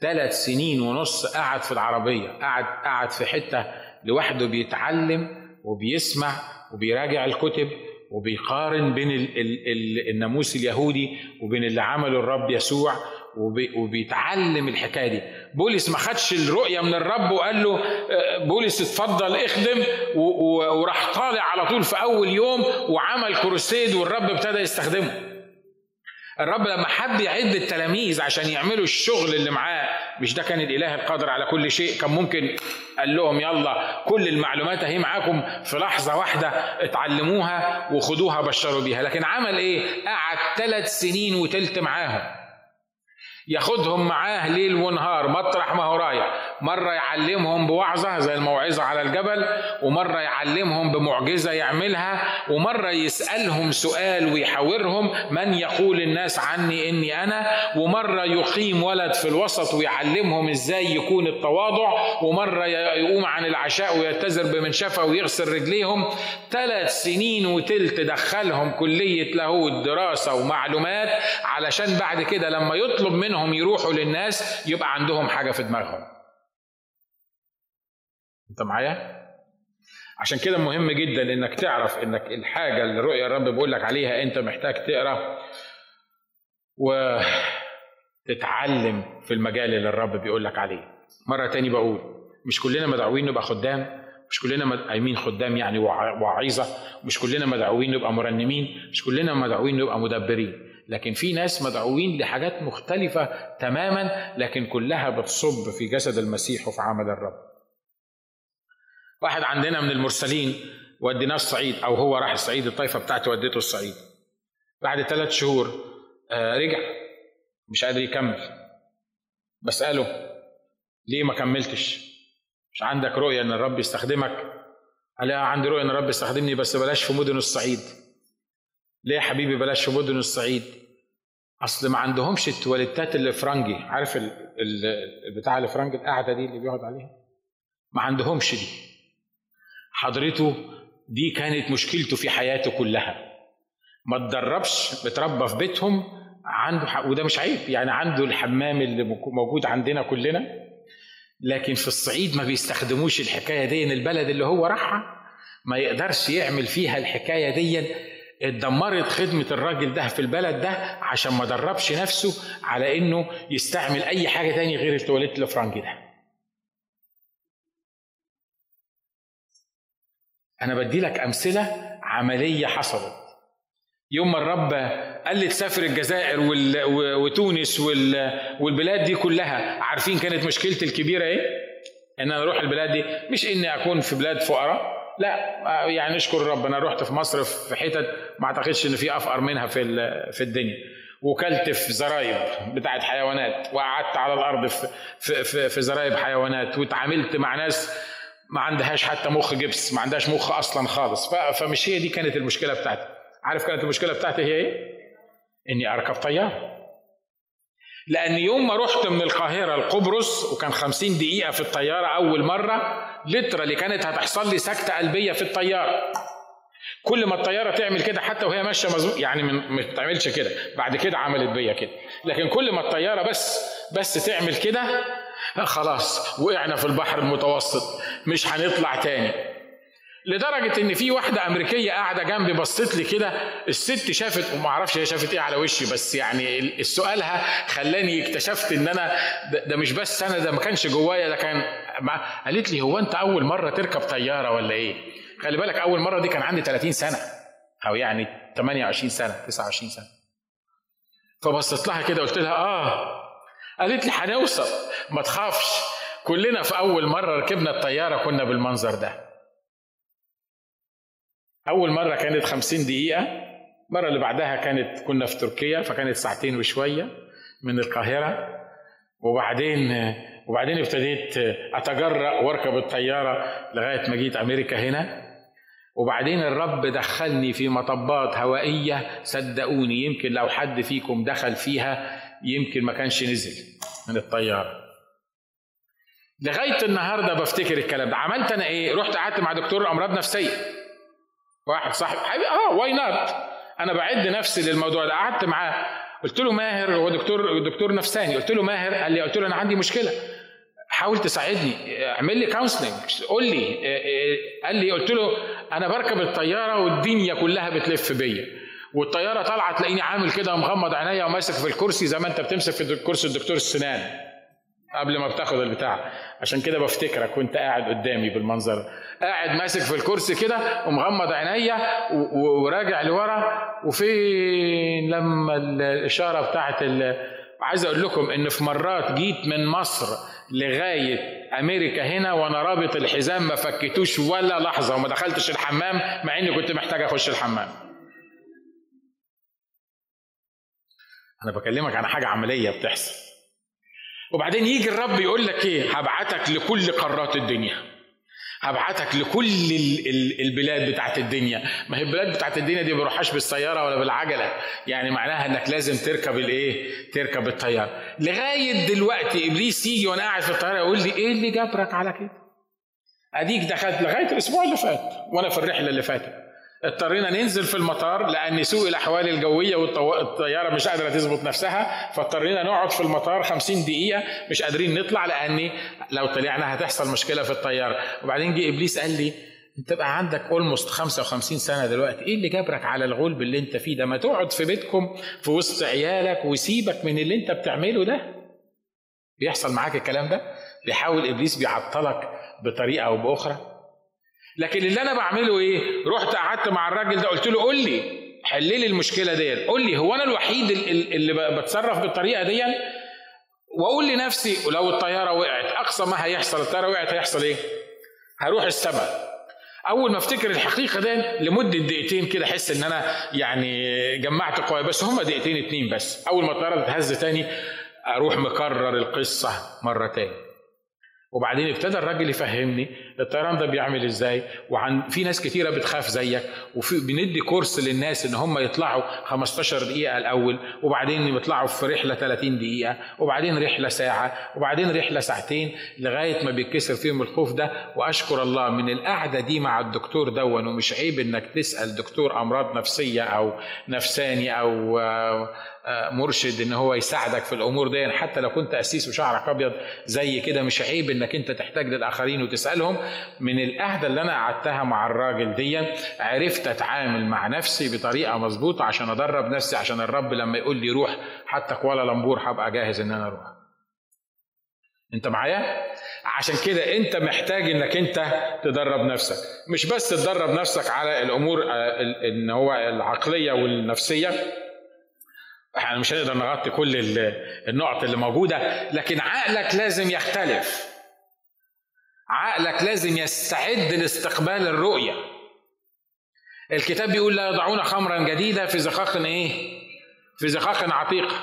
ثلاث سنين ونص قعد في العربية قعد قعد في حتة لوحده بيتعلم وبيسمع وبيراجع الكتب وبيقارن بين الناموس اليهودي وبين اللي عمله الرب يسوع وبيتعلم الحكاية دي. بولس ما خدش الرؤية من الرب وقال له آه، بولس اتفضل اخدم وراح طالع على طول في أول يوم وعمل كروسيد والرب ابتدى يستخدمه. الرب لما حب يعد التلاميذ عشان يعملوا الشغل اللي معاه مش ده كان الإله القادر على كل شيء؟ كان ممكن قال لهم يلا كل المعلومات اهي معاكم في لحظة واحدة اتعلموها وخدوها بشروا بيها. لكن عمل إيه؟ قعد ثلاث سنين وتلت معاهم. ياخدهم معاه ليل ونهار مطرح ما هو رايح. مرة يعلمهم بوعظة زي الموعظة على الجبل ومرة يعلمهم بمعجزة يعملها ومرة يسألهم سؤال ويحاورهم من يقول الناس عني إني أنا؟ ومرة يقيم ولد في الوسط ويعلمهم إزاي يكون التواضع ومرة يقوم عن العشاء ويتزر بمنشفة ويغسل رجليهم. ثلاث سنين وتلت دخلهم كلية لاهوت دراسة ومعلومات علشان بعد كده لما يطلب منهم يروحوا للناس يبقى عندهم حاجة في دماغهم. انت معايا؟ عشان كده مهم جدا انك تعرف انك الحاجة اللي رؤيا الرب بيقول لك عليها انت محتاج تقرأ وتتعلم في المجال اللي الرب بيقول لك عليه. مرة تاني بقول مش كلنا مدعوين نبقى خدام مش كلنا مدعوين خدام يعني وعيظة مش كلنا مدعوين نبقى مرنمين مش كلنا مدعوين نبقى مدبرين. لكن في ناس مدعوين لحاجات مختلفة تماما لكن كلها بتصب في جسد المسيح وفي عمل الرب. واحد عندنا من المرسلين وديناه الصعيد أو هو راح الصعيد الطائفة بتاعته وديته الصعيد بعد ثلاث شهور آه رجع مش قادر يكمل. بساله ليه ما كملتش؟ مش عندك رؤية إن الرب يستخدمك؟ قال لي عندي رؤية إن الرب يستخدمني بس بلاش في مدن الصعيد ليه يا حبيبي بلاش في مدن الصعيد أصل ما عندهمش التواليتات اللي فرنجي عارف بتاع الفرنج القعده دي اللي بيقعد عليها؟ ما عندهمش دي. حضرته دي كانت مشكلته في حياته كلها. ما اتدربش بتربى في بيتهم عنده وده مش عيب يعني عنده الحمام اللي موجود عندنا كلنا. لكن في الصعيد ما بيستخدموش الحكاية دي البلد اللي هو راحها ما يقدرش يعمل فيها الحكاية دي. اتدمرت خدمة الراجل ده في البلد ده عشان ما دربش نفسه على إنه يستعمل أي حاجة تاني غير التواليت الفرنجي ده. أنا بدي لك أمثلة عملية حصلت. يوم ما الرب قال لي تسافر الجزائر وتونس والبلاد دي كلها عارفين كانت مشكلتي الكبيرة إيه؟ إن أنا أروح البلاد دي. مش إني أكون في بلاد فقراء لا يعني نشكر ربنا رحت في مصر في حتت ما أعتقدش إن في أفقر منها في في الدنيا. وكلت في زرايب بتاعت حيوانات وقعدت على الأرض في في في, في زرايب حيوانات واتعاملت مع ناس ما عندهاش حتى مخ جبس ما عندهاش مخ أصلا خالص. فمش هي دي كانت المشكلة بتاعتي. عارف كانت المشكلة بتاعتي هي إيه؟ إني أركب طيارة. لأن يوم ما رحت من القاهرة لقبرص وكان خمسين دقيقة في الطيارة أول مرة اللي كانت هتحصل لي سكتة قلبية في الطيارة. كل ما الطيارة تعمل كده حتى وهي ماشية مزوق يعني ما تعملش كده. بعد كده عملت بيا كده. لكن كل ما الطيارة بس بس تعمل كده خلاص وقعنا في البحر المتوسط مش هنطلع تاني لدرجة إن في واحدة أمريكية قاعدة جنبي بصت لي كده الست شافت وما أعرفش هي شافت إيه على وشي بس يعني سؤالها خلاني اكتشفت إن أنا ده, ده مش بس أنا ده ما كانش جوايا ده كان قالت لي هو أنت أول مرة تركب طيارة ولا إيه؟ خلي بالك أول مرة دي كان عندي 30 سنة أو يعني 28 سنة 29 سنة فبصيت لها كده قلت لها آه قالت لي هنوصل. ما تخافش. كلنا في أول مرة ركبنا الطيارة كنا بالمنظر ده. أول مرة كانت خمسين دقيقة. المرة اللي بعدها كانت كنا في تركيا فكانت ساعتين وشوية من القاهرة. وبعدين وبعدين ابتديت أتجرأ وأركب الطيارة لغاية ما جيت أمريكا هنا. وبعدين الرب دخلني في مطبات هوائية. صدقوني يمكن لو حد فيكم دخل فيها يمكن ما كانش نزل من الطيارة. لغاية النهاردة بفتكر الكلام ده. عملت أنا إيه؟ رحت قعدت مع دكتور أمراض نفسية. واحد صاحب حبيبي آه why not أنا بعد نفسي للموضوع ده. قعدت معاه. قلت له ماهر هو دكتور دكتور نفساني. قلت له ماهر قال لي قلت له أنا عندي مشكلة. حاول تساعدني. اعمل لي counseling قول لي قال لي قلت له أنا بركب الطيارة والدنيا كلها بتلف بيا. والطيارة طالعة تلاقيني عامل كده ومغمض عينيا وماسك في الكرسي زي ما انت بتمسك في كرسي الدكتور السنان قبل ما بتاخد البتاع. عشان كده بفتكرك وانت قاعد قدامي بالمنظر. قاعد ماسك في الكرسي كده ومغمض عينيا وراجع لورا. وفين لما الإشارة بتاعت عايز أقول لكم إن في مرات جيت من مصر لغاية أمريكا هنا وأنا رابط الحزام ما فكتوش ولا لحظة وما دخلتش الحمام مع إني كنت محتاج أخش الحمام. أنا بكلمك عن حاجة عملية بتحصل. وبعدين يجي الرب يقول لك إيه؟ هبعتك لكل قارات الدنيا. هبعتك لكل البلاد بتاعت الدنيا. ما هي البلاد بتاعت الدنيا دي ما بيروحهاش بالسيارة ولا بالعجلة. يعني معناها إنك لازم تركب الايه تركب الطيارة. لغاية دلوقتي إبليس يجي وأنا قاعد في الطيارة يقول لي إيه اللي جبرك على كده؟ أديك دخلت لغاية الأسبوع اللي فات وأنا في الرحلة اللي فاتت. اضطرينا ننزل في المطار لأن سوء الأحوال الجوية والطياره مش قادرة تظبط نفسها فاضطرينا نقعد في المطار 50 دقيقة مش قادرين نطلع لأن لو طلعنا هتحصل مشكلة في الطيارة. وبعدين جه إبليس قال لي أنت بقى عندك اولموست 55 سنة دلوقتي إيه اللي جبرك على الغلب اللي أنت فيه ده؟ ما تقعد في بيتكم في وسط عيالك وسيبك من اللي أنت بتعمله ده. بيحصل معاك الكلام ده؟ بيحاول إبليس بيعطلك بطريقة أو بأخرى؟ لكن اللي أنا بعمله إيه؟ رحت قعدت مع الراجل ده قلت له قول لي حل لي المشكلة ديت. قول لي هو أنا الوحيد اللي بتصرف بالطريقة دي وأقول لنفسي ولو الطيارة وقعت أقصى ما هيحصل الطيارة وقعت هيحصل إيه؟ هروح السماء أول ما أفتكر الحقيقة دي لمدة دقيقتين كده أحس إن أنا يعني جمعت قوايا بس هما دقيقتين اتنين بس. أول ما الطيارة تتهز تاني أروح مكرر القصة مرة تاني. وبعدين ابتدى الراجل يفهمني الطيران ده بيعمل إزاي وعن في ناس كتيرة بتخاف زيك وفي بندي كورس للناس إن هم يطلعوا 15 دقيقة الأول وبعدين يطلعوا في رحلة 30 دقيقة وبعدين رحلة ساعة وبعدين رحلة ساعتين لغاية ما بيتكسر فيهم الخوف ده. وأشكر الله من القعدة دي مع الدكتور دون ومش عيب إنك تسأل دكتور أمراض نفسية أو نفساني أو مرشد إن هو يساعدك في الأمور دي حتى لو كنت قسيس وشعرك أبيض زي كده مش عيب إنك أنت تحتاج للآخرين وتسألهم. من القعده اللي أنا قعدتها مع الراجل دي عرفت أتعامل مع نفسي بطريقة مظبوطة عشان أدرب نفسي عشان الرب لما يقول لي روح حتى كوالالمبور هبقى جاهز إن أنا أروح. أنت معايا؟ عشان كده أنت محتاج إنك أنت تدرب نفسك. مش بس تدرب نفسك على الأمور إن هو العقلية والنفسية إحنا مش هنقدر نغطي كل النقط اللي موجودة لكن عقلك لازم يختلف. عقلك لازم يستعد لاستقبال الرؤية. الكتاب بيقول لا يضعون خمرا جديده في زقاق إيه؟ في زقاق عتيق.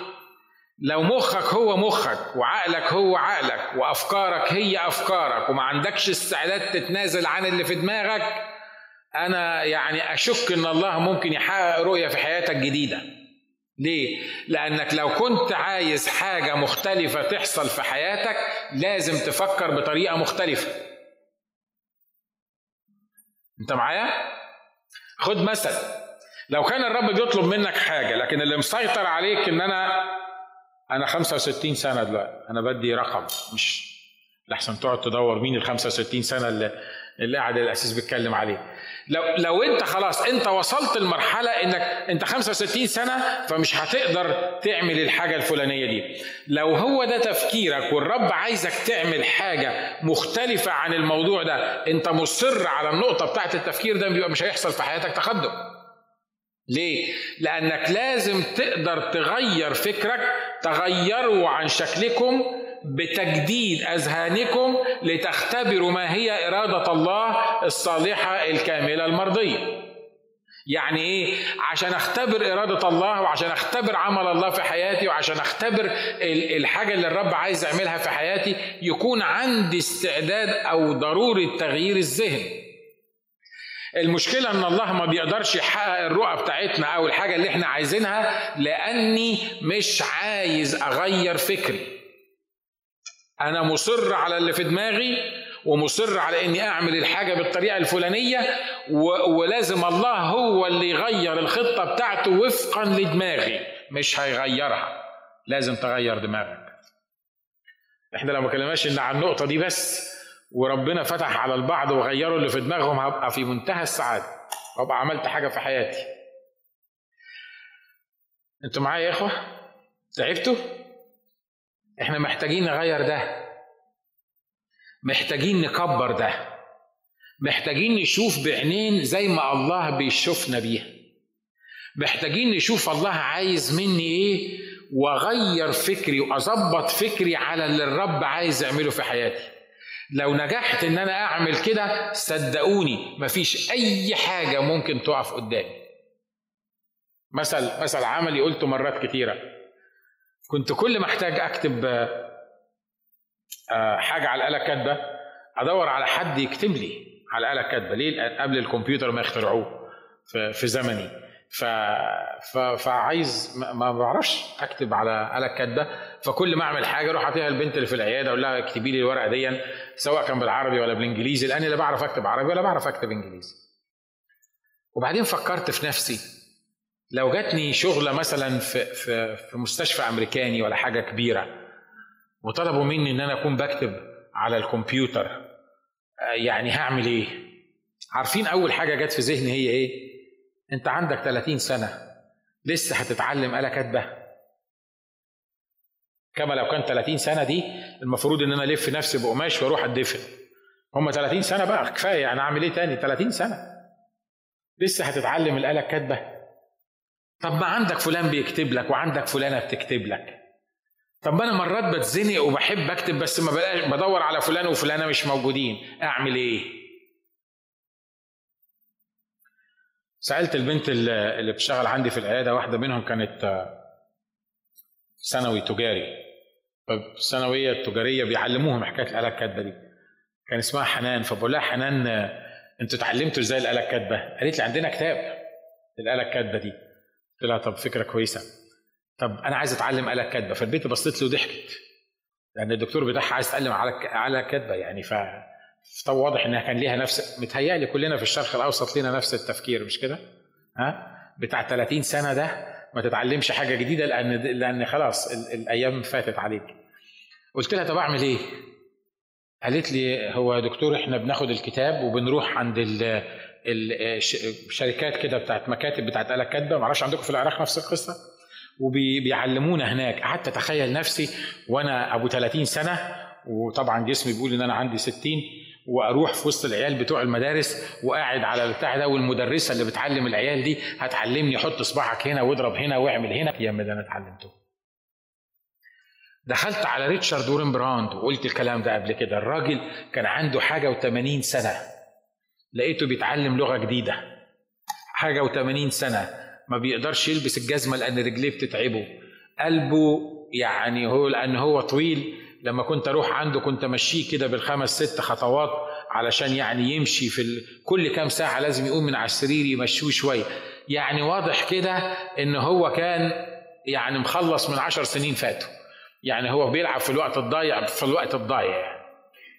لو مخك هو مخك وعقلك هو عقلك وأفكارك هي أفكارك وما عندكش استعداد تتنازل عن اللي في دماغك أنا يعني أشك إن الله ممكن يحقق رؤية في حياتك جديدة. ليه؟ لأنك لو كنت عايز حاجة مختلفة تحصل في حياتك لازم تفكر بطريقة مختلفة. أنت معايا؟ خد مثل لو كان الرب بيطلب منك حاجة لكن اللي مسيطر عليك إن أنا أنا 65 سنة دلوقتي أنا بدي رقم مش لحسن تقعد تدور مين ال 65 سنة اللي اللي قاعد الأسيس بيتكلم عليه. لو لو أنت خلاص أنت وصلت لمرحله إنك أنت 65 سنة فمش هتقدر تعمل الحاجة الفلانية دي لو هو ده تفكيرك والرب عايزك تعمل حاجة مختلفة عن الموضوع ده أنت مصر على النقطة بتاعت التفكير ده بيبقى مش هيحصل في حياتك تقدم ليه؟ لأنك لازم تقدر تغير فكرك تغيروا عن شكلكم بتجديد أذهانكم لتختبروا ما هي إرادة الله الصالحة الكاملة المرضية. يعني إيه؟ عشان أختبر إرادة الله وعشان أختبر عمل الله في حياتي وعشان أختبر الحاجة اللي الرب عايز يعملها في حياتي يكون عندي استعداد أو ضرورة تغيير الذهن. المشكلة إن الله ما بيقدرش يحقق الرؤى بتاعتنا أو الحاجة اللي إحنا عايزينها لأني مش عايز أغير فكري. أنا مصر على اللي في دماغي ومصر على إني أعمل الحاجة بالطريقة الفلانية ولازم الله هو اللي يغير الخطة بتاعته وفقا لدماغي مش هيغيرها. لازم تغير دماغك. إحنا لو ما كلمناش على النقطة دي بس وربنا فتح على البعض وغيروا اللي في دماغهم هبقى في منتهى السعادة. وابقى عملت حاجة في حياتي. أنتوا معايا يا إخوة؟ تعبتوا؟ إحنا محتاجين نغير ده. محتاجين نكبر ده. محتاجين نشوف بعينين زي ما الله بيشوفنا بيها. محتاجين نشوف الله عايز مني إيه وأغير فكري وأظبط فكري على اللي الرب عايز يعمله في حياتي. لو نجحت إن أنا أعمل كده صدقوني مفيش أي حاجة ممكن تقف قدامي. مثل مثل عملي قلته مرات كتيرة. كنت كل ما احتاج اكتب آه، حاجة على الآلة الكاتبة ادور على حد يكتب لي على الآلة الكاتبة. ليه؟ قبل الكمبيوتر ما يخترعوه في زمني. ف... ف... فعايز ما, ما بعرفش اكتب على آلة كاتبه فكل ما اعمل حاجة أروح اعطيها البنت اللي في العيادة أقول لها اكتبي لي الورقة دي سواء كان بالعربي ولا بالانجليزي لاني لا بعرف اكتب عربي ولا بعرف اكتب انجليزي. وبعدين فكرت في نفسي لو جاتني شغلة مثلا في في في مستشفى أمريكاني ولا حاجة كبيرة وطلبوا مني إن أنا أكون بكتب على الكمبيوتر يعني هعمل إيه؟ عارفين أول حاجة جت في ذهني هي إيه؟ أنت عندك 30 سنة لسه هتتعلم آلة كاتبة؟ كما لو كان 30 سنة دي المفروض إن أنا ألف نفسي بقماش وأروح أتدفن. هم 30 سنة بقى كفاية يعني أعمل إيه تاني؟ 30 سنة. لسه هتتعلم الآلة الكاتبة؟ طب ما عندك فلان بيكتب لك وعندك فلانة بتكتب لك. طب ما أنا مرات بتزنق وبحب أكتب بس ما بدور على فلان وفلانة مش موجودين. أعمل إيه؟ سألت البنت اللي بتشتغل عندي في العيادة واحدة منهم كانت ثانوي تجاري. فالثانويه التجاريه بيعلموهم حكاية الآلة الكاتبة دي. كان اسمها حنان. فبقول لها حنان أنتوا اتعلمتوا إزاي الآلة الكاتبة؟ قالت لي عندنا كتاب الاله الكاتبة دي. قلت لها طب فكرة كويسة طب أنا عايز أتعلم آلة كاتبة فالبنت بصت لي وضحكت لأن الدكتور بتاعها عايز يتعلم على آلة كاتبة يعني ف طب واضح إنها كان ليها نفس متهيألي كلنا في الشرق الأوسط لنا نفس التفكير مش كده؟ ها؟ بتاع 30 سنة ده ما تتعلمش حاجة جديدة لأن لأن خلاص الأيام فاتت عليك. قلت لها طب أعمل إيه؟ قالت لي هو يا دكتور إحنا بناخد الكتاب وبنروح عند الشركات كده بتاعت مكاتب بتاعت آلة كاتبة معرفش عندكم في العراق نفس القصة؟ وبيعلمونا هناك. قعدت أتخيل نفسي وأنا أبو 30 سنة وطبعا جسمي بيقول إن أنا عندي 60 وأروح في وسط العيال بتوع المدارس وقاعد على البتاع ده والمدرسة اللي بتعلم العيال دي هتعلمني حط صباعك هنا واضرب هنا واعمل هنا. يا ده أنا اتعلمته. دخلت على ريتشارد براند وقلت الكلام ده قبل كده. الراجل كان عنده حاجة و80 سنة. لقيته بيتعلم لغة جديدة. حاجة و80 سنة. ما بيقدرش يلبس الجزمة لأن رجليه بتتعبه. قلبه يعني هو لأن هو طويل. لما كنت أروح عنده كنت أمشيه كده بالخمس ست خطوات علشان يعني يمشي في ال... كل كام ساعة لازم يقوم من على السرير يمشوه شوية. يعني واضح كده إن هو كان يعني مخلص من عشر سنين فاتوا. يعني هو بيلعب في الوقت الضايع في الوقت الضايع يعني,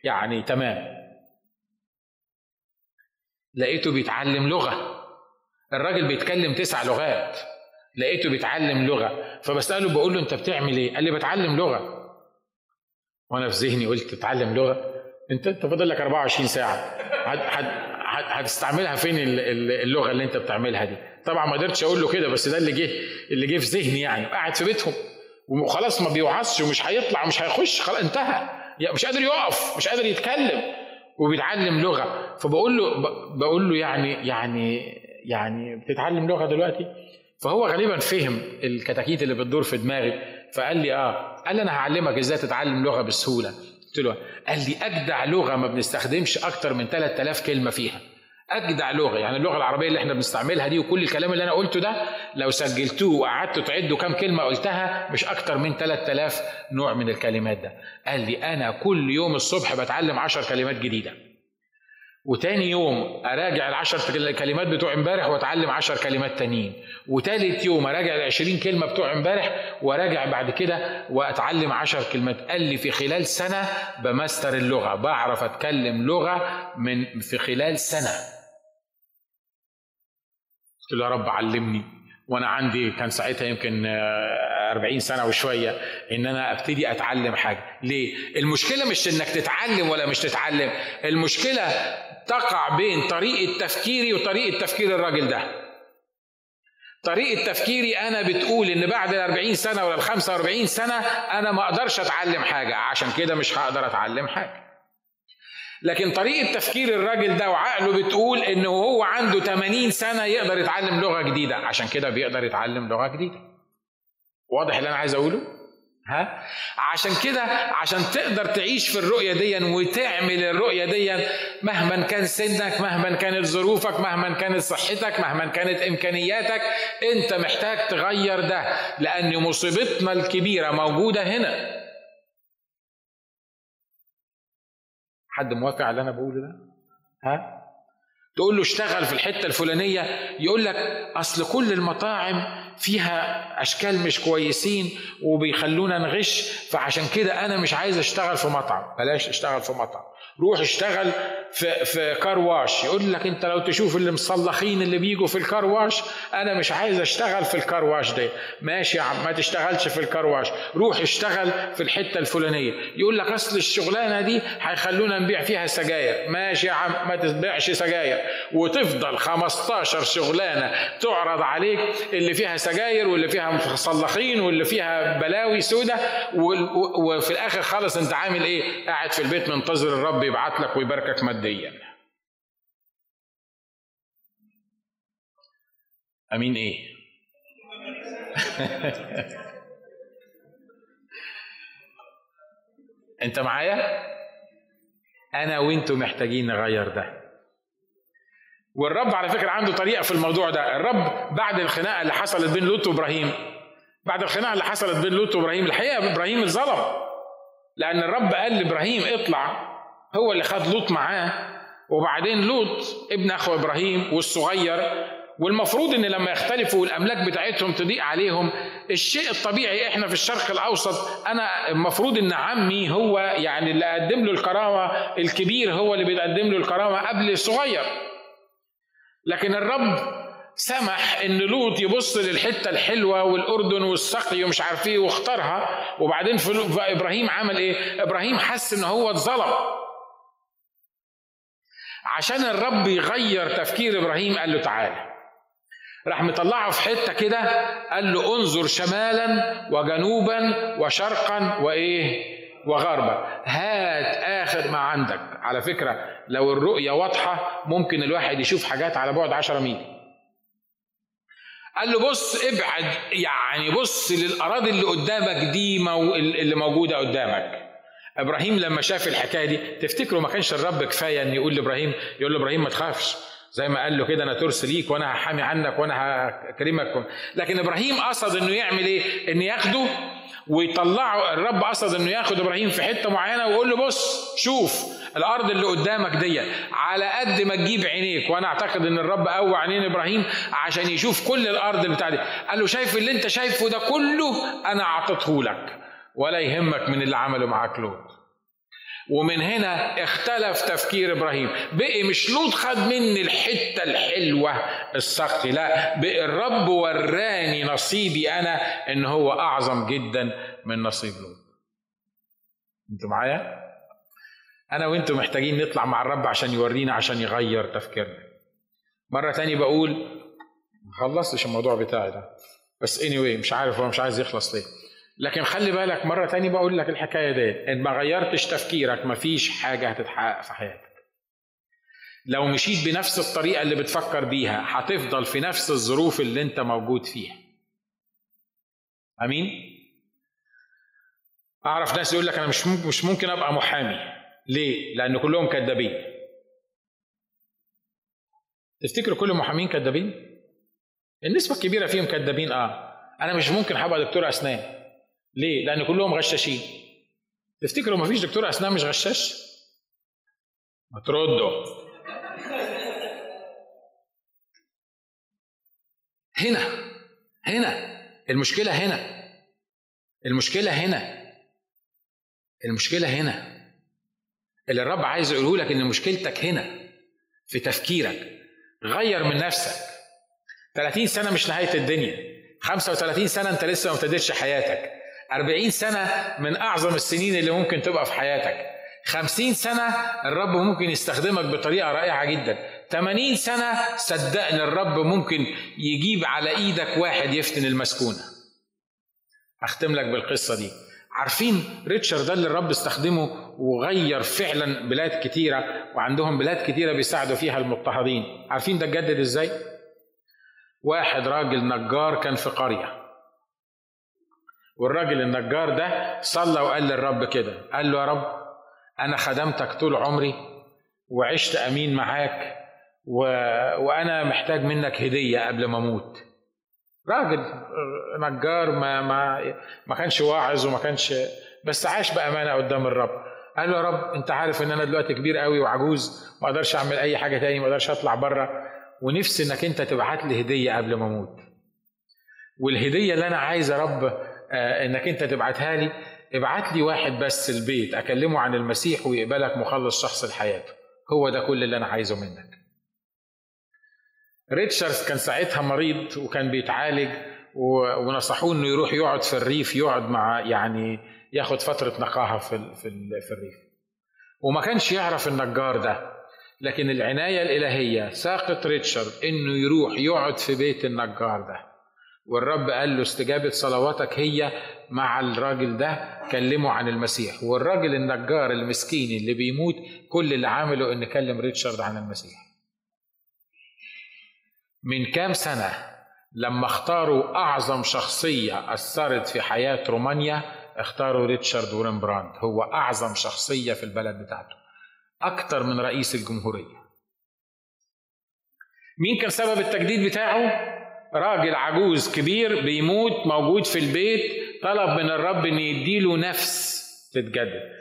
يعني تمام. لقيته بيتعلم لغة. الراجل بيتكلم تسع لغات. لقيته بيتعلم لغة. فبسأله بقول له أنت بتعمل إيه؟ قال لي بتعلم لغة. وأنا في ذهني قلت تتعلم لغة؟ أنت أنت فاضل لك 24 ساعة. هتستعملها فين اللغة اللي أنت بتعملها دي؟ طبعا ما قدرتش أقول له كده بس ده اللي جه اللي جه في ذهني يعني. قاعد في بيتهم. وخلاص ما بيوعظش ومش هيطلع مش هيخش خلاص انتهى. مش قادر يقف مش قادر يتكلم. وبيتعلم لغة. فبقول له بقول له يعني يعني يعني بتتعلم لغة دلوقتي؟ فهو غالبا فهم الكتاكيت اللي بتدور في دماغي. فقال لي آه. قال لي أنا هعلمك إزاي تتعلم لغة بسهولة. قلت له قال لي أجدع لغة ما بنستخدمش أكتر من 3000 كلمة فيها. أجدع لغة يعني اللغة العربية اللي إحنا بنستعملها دي وكل الكلام اللي أنا قلته ده لو سجلتوه وقعدتوا تعدوا كام كلمة قلتها مش أكتر من 3000 نوع من الكلمات ده. قال لي أنا كل يوم الصبح بتعلم 10 كلمات جديدة. وتاني يوم أراجع العشر كلمات بتوع امبارح وأتعلم عشر كلمات تانيين. وتالت يوم أراجع العشرين كلمة بتوع امبارح وأراجع بعد كده وأتعلم عشر كلمات. قال لي في خلال سنة بمستر اللغة بعرف أتكلم لغة من في خلال سنة. قلت له يا رب علمني. وأنا عندي كان ساعتها يمكن 40 سنة وشوية إن أنا أبتدي أتعلم حاجة. ليه؟ المشكلة مش إنك تتعلم ولا مش تتعلم. المشكلة تقع بين طريقة تفكيري وطريقة تفكير الراجل ده. طريقة تفكيري أنا بتقول إن بعد ال 40 سنة ولا ال 45 سنة أنا ما أقدرش أتعلم حاجة. عشان كده مش هقدر أتعلم حاجة. لكن طريقة تفكير الراجل ده وعقله بتقول إنه هو عنده 80 سنة يقدر يتعلم لغة جديدة. عشان كده بيقدر يتعلم لغة جديدة. واضح اللي أنا عايز أقوله؟ ها؟ عشان كده عشان تقدر تعيش في الرؤية دي وتعمل الرؤية دي مهما كان سنك مهما كانت ظروفك مهما كانت صحتك مهما كانت إمكانياتك أنت محتاج تغير ده لأن مصيبتنا الكبيرة موجودة هنا. حد موافق على اللي أنا بقوله ده؟ ها؟ تقول له اشتغل في الحتة الفلانية يقول لك أصل كل المطاعم فيها أشكال مش كويسين وبيخلونا نغش فعشان كده أنا مش عايز أشتغل في مطعم. بلاش اشتغل في مطعم. روح اشتغل في في كار واش يقول لك انت لو تشوف اللي مصلخين اللي بيجوا في الكار واش أنا مش عايز اشتغل في الكار واش ده ماشي يا عم ما تشتغلش في الكار واش روح اشتغل في الحتة الفلانية. يقول لك اصل الشغلانة دي هيخلونا نبيع فيها سجاير. ماشي يا عم ما تبيعش سجاير. وتفضل 15 شغلانة تعرض عليك اللي فيها سجاير واللي فيها مصلخين واللي فيها بلاوي سودة وفي الآخر خالص انت عامل إيه؟ قاعد في البيت منتظر الرب يبعت لك ويباركك ماديا. أمين إيه؟ أنت معايا؟ أنا وانتوا محتاجين نغير ده. والرب على فكرة عنده طريقة في الموضوع ده. الرب بعد الخناقة اللي حصلت بين لوط وإبراهيم بعد الخناقة اللي حصلت بين لوط وإبراهيم الحقيقة إبراهيم اتظلم. لأن الرب قال لإبراهيم اطلع هو اللي خد لوط معاه وبعدين لوط ابن أخو إبراهيم والصغير والمفروض إن لما يختلفوا والاملاك بتاعتهم تضيق عليهم الشيء الطبيعي إحنا في الشرق الأوسط أنا المفروض إن عمي هو يعني اللي قدم له الكرامة الكبير هو اللي بيقدم له الكرامة قبل الصغير لكن الرب سمح إن لوط يبص للحتة الحلوة والأردن والسقي ومش عارف إيه واختارها وبعدين في إبراهيم عمل إيه؟ إبراهيم حس إن هو اتظلم عشان الرب يغير تفكير إبراهيم قال له تعالى راح مطلعه في حتة كده قال له انظر شمالا وجنوبا وشرقا وإيه؟ وغربا. هات آخر ما عندك. على فكرة لو الرؤية واضحة ممكن الواحد يشوف حاجات على بعد 10 ميل. قال له بص ابعد. يعني بص للأراضي اللي قدامك دي اللي موجودة قدامك. إبراهيم لما شاف الحكاية دي تفتكروا ما كانش الرب كفاية إن يقول لإبراهيم؟ يقول له إبراهيم ما تخافش. زي ما قال له كده أنا ترس ليك وأنا هحامي عنك وأنا هكرمك. لكن إبراهيم قصد إنه يعمل إيه؟ إن ياخده ويطلعه. الرب قصد إنه ياخد إبراهيم في حتة معينة ويقول له بص شوف الأرض اللي قدامك دي على قد ما تجيب عينيك. وأنا أعتقد إن الرب قوى عينين إبراهيم عشان يشوف كل الأرض بتاع دي قال له شايف اللي أنت شايفه ده كله أنا أعطيته لك ولا يهمك من اللي عمله معاك لوط. ومن هنا اختلف تفكير إبراهيم. بقي مش لوط خد مني الحتة الحلوة السقي لا بقي الرب وراني نصيبي أنا إن هو أعظم جدا من نصيب لوط. أنتوا معايا؟ أنا وأنتوا محتاجين نطلع مع الرب عشان يورينا عشان يغير تفكيرنا. مرة تاني بقول ما خلصتش الموضوع بتاعي ده. بس اني anyway مش عارف هو مش عايز يخلص ليه. لكن خلي بالك مرة تاني بقول لك الحكاية دي إن ما غيرتش تفكيرك مفيش حاجة هتتحقق في حياتك. لو مشيت بنفس الطريقة اللي بتفكر بيها هتفضل في نفس الظروف اللي أنت موجود فيها. آمين؟ أعرف ناس يقول لك أنا مش ممكن مش ممكن أبقى محامي. ليه؟ لأن كلهم كذابين. تفتكروا كل المحامين كذابين؟ النسبة الكبيرة فيهم كذابين آه. أنا مش ممكن هبقى دكتور أسنان. ليه؟ لأن كلهم غشاشين. تفتكروا ما فيش دكتور أسنان مش غشاش؟ ما تردوا. هنا هنا المشكلة هنا المشكلة هنا المشكلة هنا اللي الرب عايز يقوله لك إن مشكلتك هنا في تفكيرك غير من نفسك 30 سنة مش نهاية الدنيا 35 سنة أنت لسه ما ابتديتش حياتك 40 سنة من أعظم السنين اللي ممكن تبقى في حياتك. 50 سنة الرب ممكن يستخدمك بطريقة رائعة جدا. 80 سنة صدقني الرب ممكن يجيب على إيدك واحد يفتن المسكونة. أختم لك بالقصة دي. عارفين ريتشارد ده اللي الرب استخدمه وغير فعلا بلاد كتيرة وعندهم بلاد كتيرة بيساعدوا فيها المضطهدين. عارفين ده اتجدد إزاي؟ واحد راجل نجار كان في قرية. والراجل النجار ده صلى وقال للرب كده. قال له يا رب أنا خدمتك طول عمري وعشت أمين معاك و... وأنا محتاج منك هدية قبل ما أموت. راجل نجار ما ما ما كانش واعظ وما كانش بس عاش بأمانة قدام الرب. قال له يا رب أنت عارف إن أنا دلوقتي كبير قوي وعجوز ما أقدرش أعمل أي حاجة تاني ما أقدرش أطلع بره ونفسي إنك أنت تبعت لي هدية قبل ما أموت. والهدية اللي أنا عايز يا رب إنك أنت تبعتها لي. ابعت لي واحد بس البيت أكلمه عن المسيح ويقبلك مخلص شخص لحياته هو ده كل اللي أنا عايزه منك. ريتشاردز كان ساعتها مريض وكان بيتعالج ونصحوه إنه يروح يقعد في الريف يقعد مع يعني ياخد فترة نقاهة في في الريف. وما كانش يعرف النجار ده. لكن العناية الإلهية ساقت ريتشارد إنه يروح يقعد في بيت النجار ده. والرب قال له استجابة صلواتك هي مع الراجل ده كلمه عن المسيح. والراجل النجار المسكين اللي بيموت كل اللي عمله إن كلم ريتشارد عن المسيح. من كام سنة لما اختاروا أعظم شخصية أثرت في حياة رومانيا اختاروا ريتشارد ورمبراند هو أعظم شخصية في البلد بتاعته. أكتر من رئيس الجمهورية. مين كان سبب التجديد بتاعه؟ راجل عجوز كبير بيموت موجود في البيت طلب من الرب إن يديله نفس تتجدد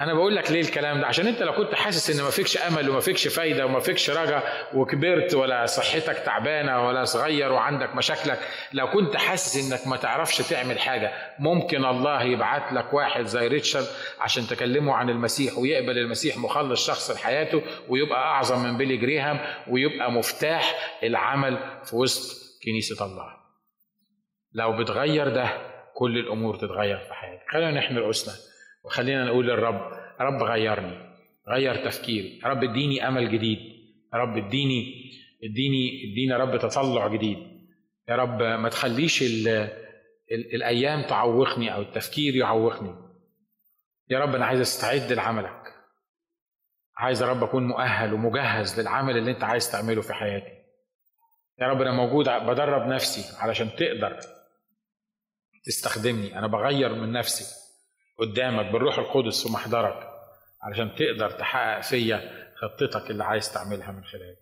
أنا بقول لك ليه الكلام ده؟ عشان أنت لو كنت حاسس إن ما فيكش أمل وما فيكش فايدة وما فيكش رجا وكبرت ولا صحتك تعبانة ولا صغير وعندك مشاكلك لو كنت حاسس إنك ما تعرفش تعمل حاجة ممكن الله يبعت لك واحد زي ريتشارد عشان تكلمه عن المسيح ويقبل المسيح مخلص شخص لحياته ويبقى أعظم من بيلي جريهام ويبقى مفتاح العمل في وسط كنيسة الله. لو بتغير ده كل الأمور تتغير في حياتك. خلينا نحمي رؤوسنا وخلينا نقول للرب رب غيرني غير تفكيري. رب اديني أمل جديد. رب اديني اديني اديني رب تطلع جديد. يا رب ما تخليش ال ال الأيام تعوقني أو التفكير يعوقني. يا رب أنا عايز أستعد لعملك. عايز يا رب أكون مؤهل ومجهز للعمل اللي أنت عايز تعمله في حياتي. يا رب أنا موجود بدرب نفسي علشان تقدر تستخدمني. أنا بغير من نفسي قدامك بالروح القدس في محضرك علشان تقدر تحقق فيا خطتك اللي عايز تعملها من خلالي